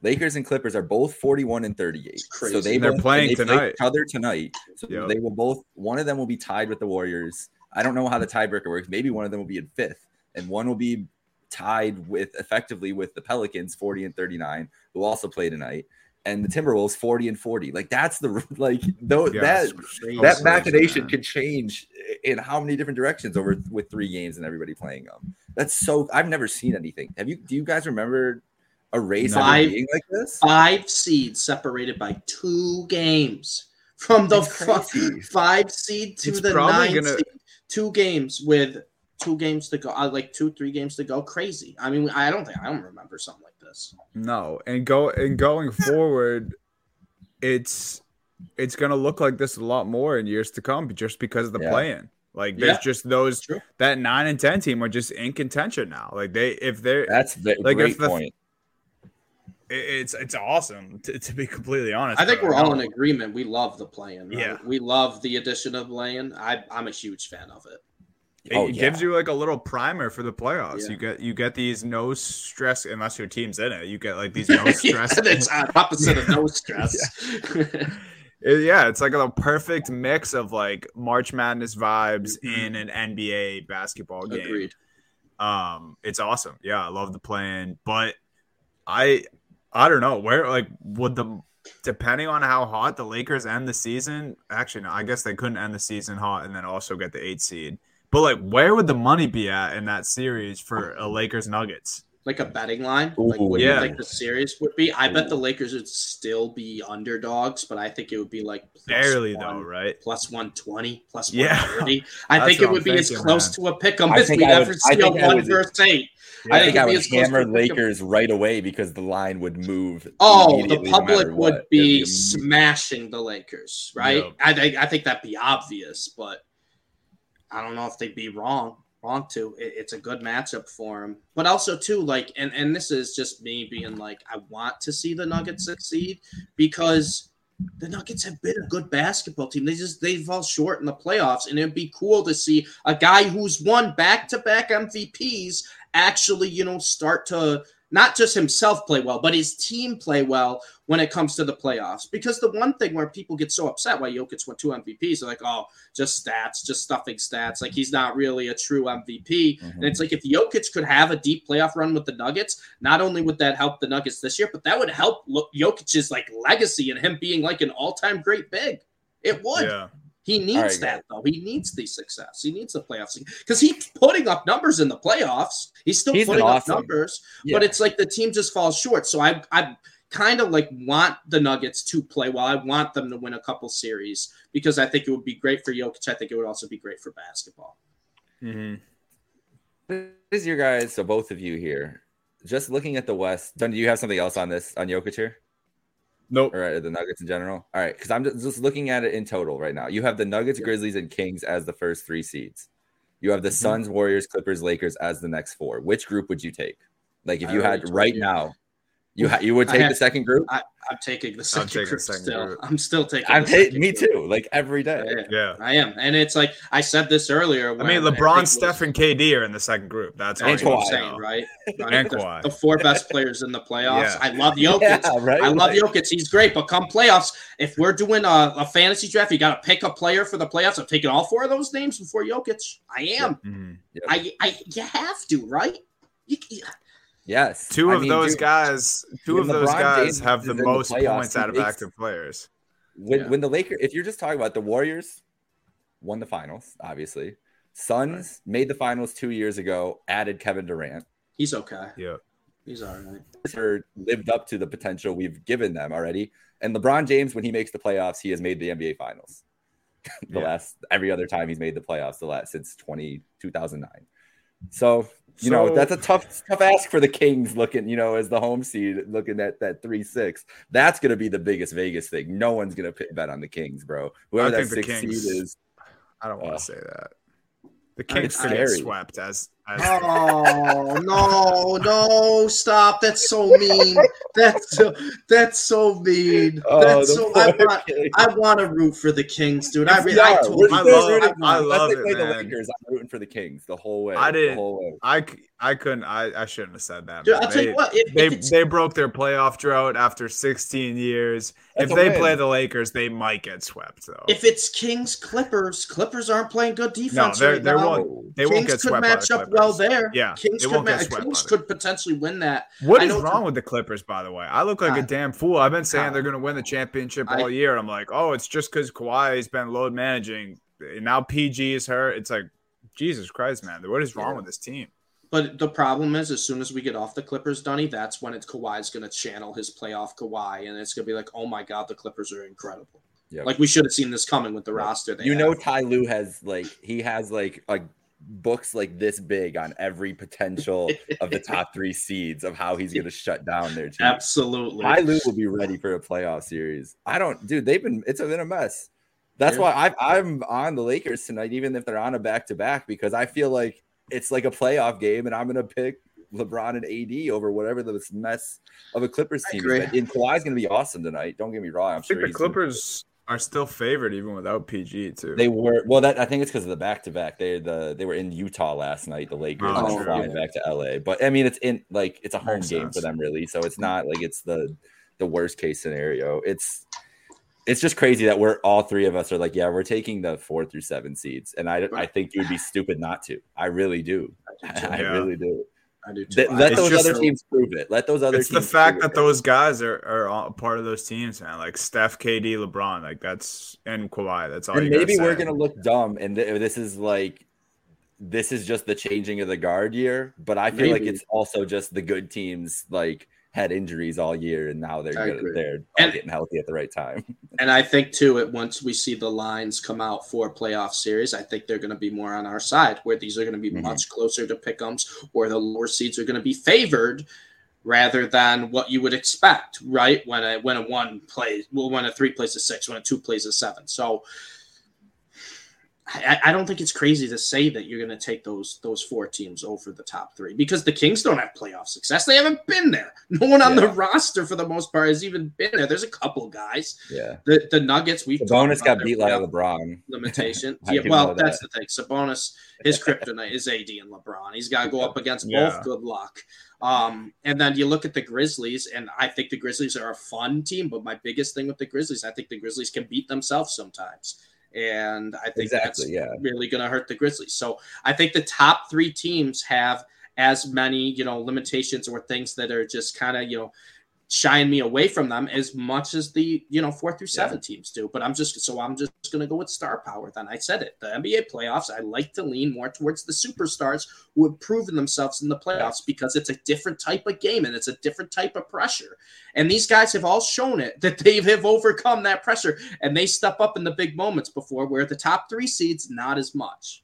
Lakers and Clippers are both 41 and 38.
It's crazy.
So they
they're playing
and they play
tonight.
each other tonight. So
Yep.
they will both one of them will be tied with the Warriors. I don't know how the tiebreaker works. Maybe one of them will be in fifth, and one will be tied with effectively with the Pelicans 40 and 39, who also play tonight. And the Timberwolves 40 and 40. Like that's the *laughs* like though
Yeah,
that
Crazy.
that
crazy,
machination
man.
could change in how many different directions over with three games and everybody playing them. That's so I've never seen anything. Have you do you guys remember a race
Five-
being like this?
five seeds separated by two games from the
It's
f-
crazy.
five seed to
It's
the nine
gonna-
seed. Two games with two games to go, uh, like two, three games to go. Crazy. I mean, I don't think I don't remember something like this.
No, and go and going forward, it's it's gonna look like this a lot more in years to come, just because of the yeah. play-in. Like there's yeah, just those that nine and ten team are just in contention now. Like they if they're
that's the like great the, point.
It's it's awesome to, to be completely honest.
I think we're all in agreement. We love the play-in.
Right? Yeah,
we love the addition of play-in. I I'm a huge fan of it.
It, oh, yeah. gives you like a little primer for the playoffs. Yeah. You get you get these no stress unless your team's in it. You get like these *laughs* no stress.
yeah, it's opposite of no *laughs* stress. *laughs*
it, yeah, it's like a perfect mix of like March Madness vibes mm-hmm. in an NBA basketball game. Agreed. Um, it's awesome. Yeah, I love the plan, but I I don't know where like would the depending on how hot the Lakers end the season. Actually, no, I guess they couldn't end the season hot and then also get the eight seed. But like, where would the money be at in that series for a Lakers Nuggets?
Like a betting line, Ooh, like what yeah. like the series would be. I bet the Lakers would still be underdogs, but I think it would be like
barely one, though, right?
Plus one twenty, plus one thirty. Yeah. *laughs* I think it would be thinking, as close man. to a pick 'em as we'd ever see a one versus eight.
Yeah, I think I would hammer Lakers right away because the line would move.
Oh, the public would be, be smashing the Lakers, right? Yep. I, I think that'd be obvious, but I don't know if they'd be wrong wrong to. It, it's a good matchup for him, but also too like, and and this is just me being like, I want to see the Nuggets succeed because the Nuggets have been a good basketball team. They just they fall short in the playoffs, and it'd be cool to see a guy who's won back to back MVPs actually, you know, start to not just himself play well, but his team play well when it comes to the playoffs. Because the one thing where people get so upset why Jokic won two MVPs, they're like, oh, just stats, just stuffing stats. Like he's not really a true MVP. Mm-hmm. And it's like if Jokic could have a deep playoff run with the Nuggets, not only would that help the Nuggets this year, but that would help Jokic's like legacy and him being like an all-time great big. It would. Yeah. He needs right, that though. He needs the success. He needs the playoffs because he's putting up numbers in the playoffs. He's still he's putting awesome. up numbers, yeah. but it's like the team just falls short. So I I kind of like want the Nuggets to play well. I want them to win a couple series because I think it would be great for Jokic. I think it would also be great for basketball.
Mm-hmm. This is your guys. So both of you here, just looking at the West. Don, do you have something else on this on Jokic here?
Nope.
All right, the Nuggets in general. All right, because I'm just looking at it in total right now. You have the Nuggets, Grizzlies, and Kings as the first three seeds. You have the mm-hmm. Suns, Warriors, Clippers, Lakers as the next four. Which group would you take? Like if you had right you. now, you ha- you would take have, the second group.
I, am taking the 2nd group second still. Group. I'm still taking.
I'm taking me too. Like every day.
Yeah, yeah,
I am, and it's like I said this earlier.
I mean, LeBron, Steph, and KD are in the second group. That's
what I'm saying, right? *laughs* right? and the, the, four best players in the playoffs. Yeah. I love *laughs* Jokic. Yeah, right? I love Jokic. He's great, but come playoffs, if we're doing a, a fantasy draft, you got to pick a player for the playoffs. I'm taking all four of those names before Jokic. I am. Yep. Mm-hmm. Yep. I, I, you have to, right? You,
Yes.
Two I of mean, those dude, guys, two of those guys James have the most the points out of active players.
When, yeah. when the Lakers, if you're just talking about the Warriors, won the finals, obviously. Suns right. made the finals two years ago, added Kevin Durant.
He's okay.
Yeah.
He's all right.
Lived up to the potential we've given them already. And LeBron James, when he makes the playoffs, he has made the NBA finals. *laughs* the yeah. last every other time he's made the playoffs the last since 20, 2009. So you so, know that's a tough tough ask for the Kings looking you know as the home seed looking at that three six. That's going to be the biggest Vegas thing. No one's going to bet on the Kings, bro. Whoever that six Kings, seed is.
I don't want to uh, say that. The Kings could get swept as
oh no, no, stop! That's so mean. That's so that's so mean. Oh, that's so I want I want to root for the Kings, dude. I, really, I, told
I love, I, I love it, man.
The Lakers, I'm rooting for the Kings the whole way.
I didn't.
Way.
I I couldn't. I, I shouldn't have said that.
Dude, I'll tell you what. If,
they if they broke their playoff drought after 16 years. If they win. play the Lakers, they might get swept though.
If it's Kings Clippers, Clippers aren't playing good defense.
No, they're, right they're won't. They Kings won't get swept.
Could match up well there.
Yeah,
Kings could, ma- Kings could potentially win that.
What is wrong with the Clippers, by the way? I look like a damn fool. I've been saying they're going to win the championship I, all year. I'm like, oh, it's just because Kawhi has been load managing. And now PG is hurt. It's like, Jesus Christ, man. What is wrong yeah. with this team?
But the problem is, as soon as we get off the Clippers, Dunny, that's when it's Kawhi's going to channel his playoff Kawhi, and it's going to be like, oh my god, the Clippers are incredible. Yep. Like we should have seen this coming with the roster.
you have. know, Ty Lue has like he has like a books like this big on every potential of the top three seeds of how he's going to shut down their team.
Absolutely.
Ty Lue will be ready for a playoff series. I don't, dude. They've been it's been a mess. That's yeah. why I, I'm on the Lakers tonight, even if they're on a back to back, because I feel like it's like a playoff game, and I'm going to pick LeBron and AD over whatever this mess of a Clippers team is. And Kawhi's going to be awesome tonight. Don't get me wrong. I'm
I sure the Clippers are still favored even without PG too.
They were well. That I think it's because of the back to back. They the they were in Utah last night. The Lakers oh, flying yeah. back to LA. But I mean, it's in like it's a home Makes game sense. for them really. So it's not like it's the the worst case scenario. It's it's just crazy that we're all three of us are like, yeah, we're taking the four through seven seeds, and I I think you'd be stupid not to. I really do. *laughs* I, yeah. really do.
I do too.
Let those other teams prove it. Let those other.
Teams it's the fact that it. those guys are are part of those teams, man. Like Steph, KD, LeBron, like that's and Kawhi. That's all.
And maybe we're gonna look dumb, and th- this is like, this is just the changing of the guard year. But I feel maybe. like it's also just the good teams like had injuries all year, and now they're good, they're and, getting healthy at the right time. *laughs*
and I think too, it once we see the lines come out for playoff series, I think they're going to be more on our side, where these are going to be mm-hmm. much closer to pick'ems, where the lower seeds are going to be favored rather than what you would expect, right? When a when a one plays, well, when a three plays a six, when a two plays a seven. So I, I, don't think it's crazy to say that you're going to take those those four teams over the top three because the Kings don't have playoff success. They haven't been there. *laughs* No one on yeah. the roster for the most part has even been there. There's a couple guys.
Yeah.
The the Nuggets we
Sabonis got beat like LeBron
limitation. *laughs* yeah. Well, that's the thing. Sabonis his kryptonite is AD and LeBron. He's got to go up against yeah. both. Good luck. Um, and then you look at the Grizzlies, and I think the Grizzlies are a fun team. But my biggest thing with the Grizzlies, I think the Grizzlies can beat themselves sometimes and I think exactly, that's yeah. really going to hurt the Grizzlies. So I think the top three teams have as many you know limitations or things that are just kind of you know shying me away from them as much as the you know four through seven yeah. teams do. But I'm just so I'm just going to go with star power. Then I said it. The NBA playoffs, I like to lean more towards the superstars who have proven themselves in the playoffs because it's a different type of game and it's a different type of pressure. And these guys have all shown it *laughs* that they have overcome that pressure and they step up in the big moments before. Where the top three seeds, not as much.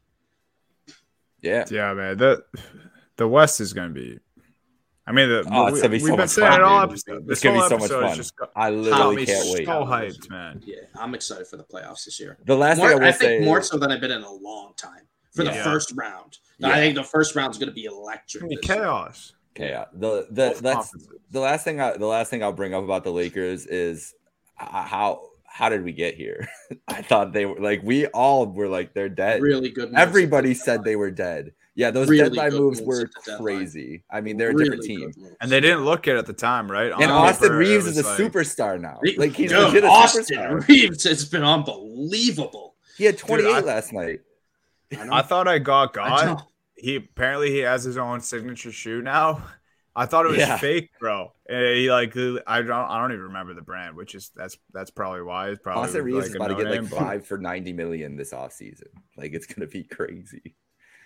Yeah,
yeah, man. The the West is going to be I mean, the, oh, we, have so been saying it all episode.
It's gonna be so much fun. Just, I literally can't wait.
So hyped, man.
Yeah, I'm excited for the playoffs this year.
The last more, thing I will
I
think
more so than I've been in a long time for yeah. the first round. Yeah. I think the first round is going to be electric. I
mean, chaos.
Chaos. The the that's the last thing. I, the last thing I'll bring up about the Lakers is how how did we get here? *laughs* I thought they were like we all were like they're dead.
Really good.
Everybody said they were dead. Yeah, those really deadline moves, moves were crazy. I mean, they're a different team,
and they didn't look it at the time, right?
On and Austin paper, Reaves is a like... superstar now. Like he's
Dude, legit a Austin superstar. Reaves has been unbelievable.
He had 28 Dude, I, last night.
I, I, thought I got God. He apparently he has his own signature shoe now. *laughs* I thought it was yeah. fake, bro. He like I don't I don't even remember the brand, which is that's that's probably why. It's probably
Austin Reaves like is about to get like *laughs* five for 90 million this offseason. Like it's gonna be crazy.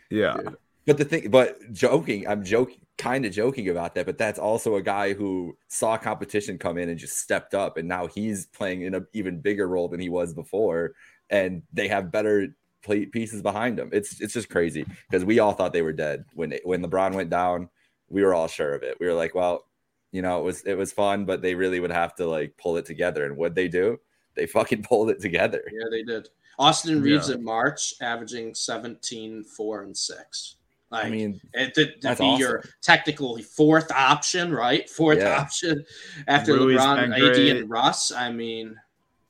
Yeah.
But the thing, but joking, I'm joking, kind of joking about that. But that's also a guy who saw competition come in and just stepped up, and now he's playing in an even bigger role than he was before. And they have better play pieces behind him. It's it's just crazy because we all thought they were dead when when LeBron went down. We were all sure of it. We were like, well, you know, it was it was fun, but they really would have to like pull it together. And what they do? They fucking *laughs* pulled it together.
Yeah, they did. Austin Reaves yeah. in March, averaging 17, 4, and 6. Like, I mean, it, to, to be awesome. your technical fourth option, right? Fourth yeah. option after Rui's LeBron, AD, and Russ. I mean,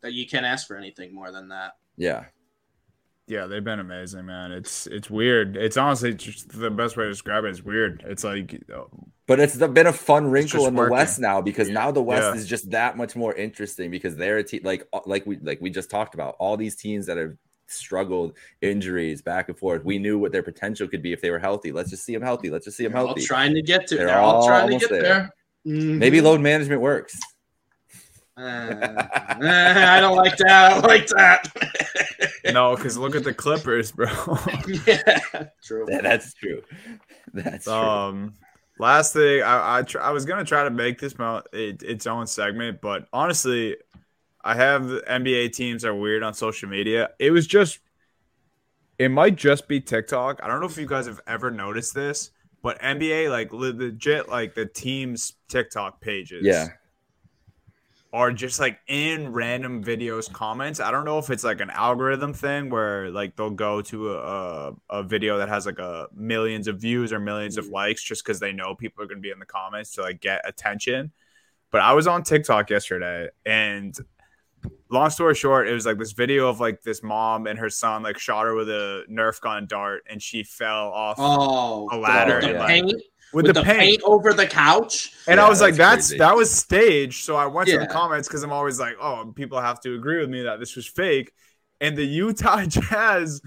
that you can't ask for anything more than that.
Yeah,
yeah, they've been amazing, man. It's it's weird. It's honestly just the best way to describe it. it is weird. It's like,
but it's been a fun wrinkle in the West now because yeah. now the West yeah. is just that much more interesting because they're a team like like we like we just talked about all these teams that have struggled, injuries back and forth. We knew what their potential could be if they were healthy. Let's just see them healthy. Let's just see them they're healthy.
trying to get to. They're, they're all, trying to get there. there.
Mm-hmm. Maybe load management works.
Uh, *laughs* I don't like that. I don't like that. *laughs*
no, because look at the Clippers, bro. *laughs*
yeah, true.
Yeah, that's true. That's true.
Last thing, I I, tr- I was gonna try to make this mo- it, its own segment, but honestly, I have NBA teams are weird on social media. It was just it might just be TikTok. I don't know if you guys have ever noticed this, but NBA like legit like the team's TikTok pages.
Yeah.
Are just like in random videos comments. I don't know if it's like an algorithm thing where like they'll go to a, a video that has like a millions of views or millions of likes just because they know people are gonna be in the comments to like get attention. But I was on TikTok yesterday and long story short, it was like this video of like this mom and her son like shot her with a Nerf gun dart, and she fell off
oh,
a ladder
with the
yeah.
paint,
with,
with
the,
the
paint.
paint over the couch.
And
Yeah,
I was like,
that's
"That's
crazy.
that was staged." So I went to the comments because I'm always like, "Oh, people have to agree with me that this was fake." And the Utah *laughs* Jazz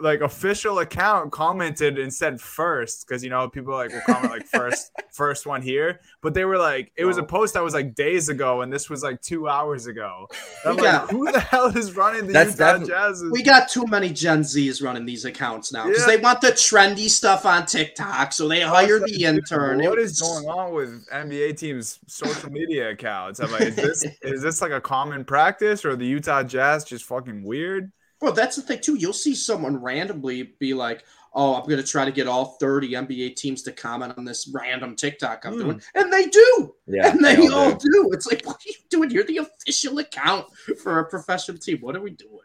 like official account commented and said first because you know people like will comment like first *laughs* first one here but they were like it was a post that was like days ago and this was like two hours ago *laughs* I'm
We
like who the hell is running the
That's-
Utah Jazz
We got too many Gen Zs running these accounts now because
Yeah.
they want the trendy stuff on TikTok, so they hire the intern.
What
It
is
was-
going on with NBA teams' social media accounts? I'm like, is this *laughs* is this like a common practice, or the Utah Jazz just fucking weird?
Well, that's the thing too. You'll see someone randomly be like, "Oh, I'm going to try to get all 30 NBA teams to comment on this random TikTok I'm
Hmm.
doing," and they do,
Yeah.
and they,
they
all,
do.
do. It's like, what are you doing? You're the official account for a professional team. What are we doing?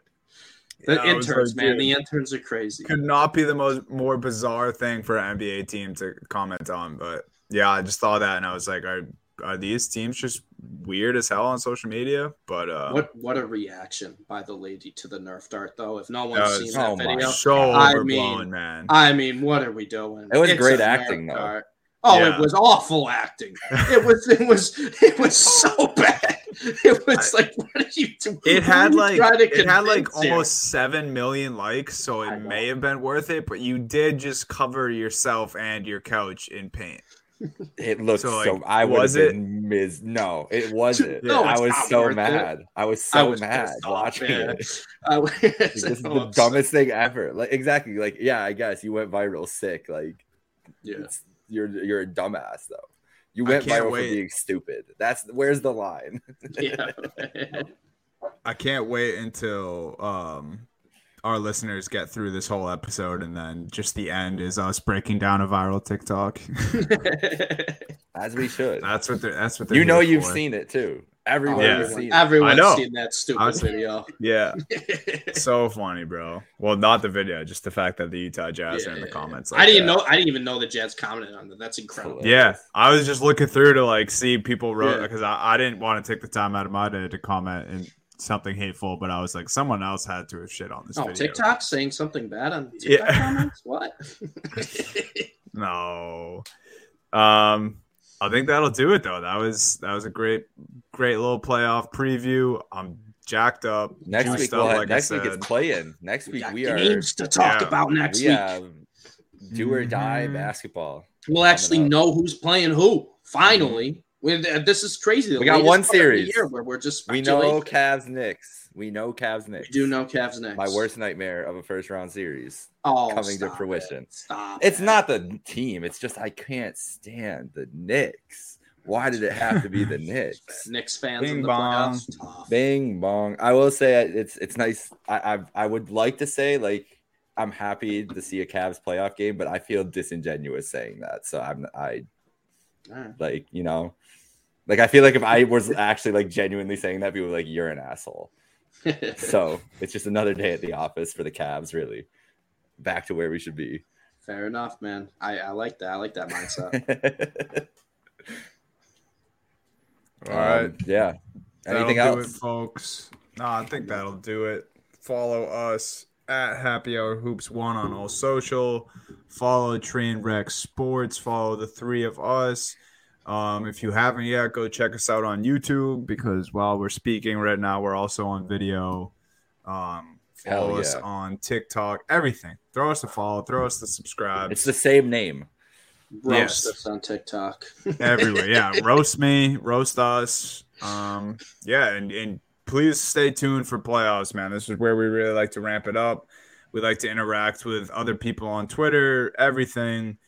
The
Yeah,
interns,
like,
man,
dude,
the interns are crazy.
could not be the most more bizarre thing for an NBA team to comment on. But yeah, I just saw that and I was like, are are these teams just weird as hell on social media? But uh,
What what a reaction by the lady to the Nerf dart, though. If no one's
was-
seen that
oh
video,
so
I mean,
man.
I mean, what are we doing?
It was
It's
great acting,
Nerf
though.
dart. Oh,
Yeah.
it was awful acting. It was it was it was *laughs* so bad. It was like, what are you doing?
It had like it had like
convince
almost seven million likes, so it may have been worth it. But you did just cover yourself and your couch in paint.
It looked
So,
so. I
was
been mis. No, it wasn't.
No,
I was so
worth it.
mad. I was
I
so
was
mad watching it. *laughs*
I
Like, this is the *laughs* dumbest thing ever. Like exactly. Like yeah, I guess you went viral sick. Like
Yeah.
you're you're a dumbass though. You went viral
wait.
for being stupid. That's where's the line.
yeah. *laughs*
I can't wait until um our listeners get through this whole episode and then just the end is us breaking down a viral TikTok. *laughs*
As we should.
that's what they're that's what they're
you know you've
for.
seen it too. Everyone
Yeah.
has seen.
Everyone's
I
seen that stupid
I was-
video.
Yeah. *laughs* so funny, bro. Well, not the video, just the fact that the Utah Jazz
Yeah,
are in the
yeah,
comments.
I didn't
that.
know. I didn't even know the Jets commented on that. That's incredible.
Yeah, I was just looking through to like see people wrote
Yeah.
because I, I didn't want to take the time out of my day to comment in something hateful, but I was like, someone else had to have shit on this
Oh,
video.
TikTok saying something bad on TikTok
Yeah.
comments? What? *laughs* *laughs*
No. Um, I think that'll do it though. That was that was a great, great little playoff preview. I'm jacked up.
Next week,
up,
we'll
like
next week
said.
it's playing. Next
we
week
got
we are
games to talk
yeah,
about next
we
week.
have do or die
Mhm.
basketball.
We'll actually know who's playing who. Finally, With- uh, this is crazy. The
We got one
part of the
series.
where we're just
We know. Cavs Knicks. We know Cavs Knicks.
We do know Cavs Knicks.
my worst nightmare of a first round series.
oh,
coming to fruition.
it. Stop.
It's
it.
not the team. It's just I can't stand the Knicks. Why did it have to be the *laughs* Knicks?
Knicks fans
Bing
in the
bong.
playoffs.
Bing bong. I will say it's it's nice. I, I I would like to say like I'm happy to see a Cavs playoff game, but I feel disingenuous saying that. So I'm I
right.
like you know, like I feel like if I *laughs* was actually like genuinely saying that, people would like you're an asshole. *laughs* So it's just another day at the office for the Cavs. Really, back to where we should be.
Fair enough, man. I, I like that. I like that mindset. *laughs*
All right.
Um, yeah. Anything
That'll do
else?
it, folks? No, I think that'll do it. Follow us at Happy Hour Hoops One on all social. Follow Trainwreck Sports. Follow the three of us. Um, if you haven't yet, go check us out on YouTube because while we're speaking right now, we're also on video. Um, follow
Hell
us on TikTok. Everything. Throw us a follow. Throw us the subscribe.
It's the same name.
Roast
Yes.
us on TikTok. *laughs*
everywhere. Yeah, roast me, roast us. Um, yeah, and and please stay tuned for playoffs, man. This is where we really like to ramp it up. We like to interact with other people on Twitter. Everything.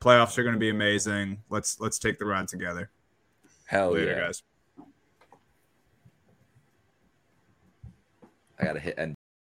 Playoffs are going to be amazing. Let's let's take the ride together.
Hell
Later,
yeah.
guys.
I gotta hit end.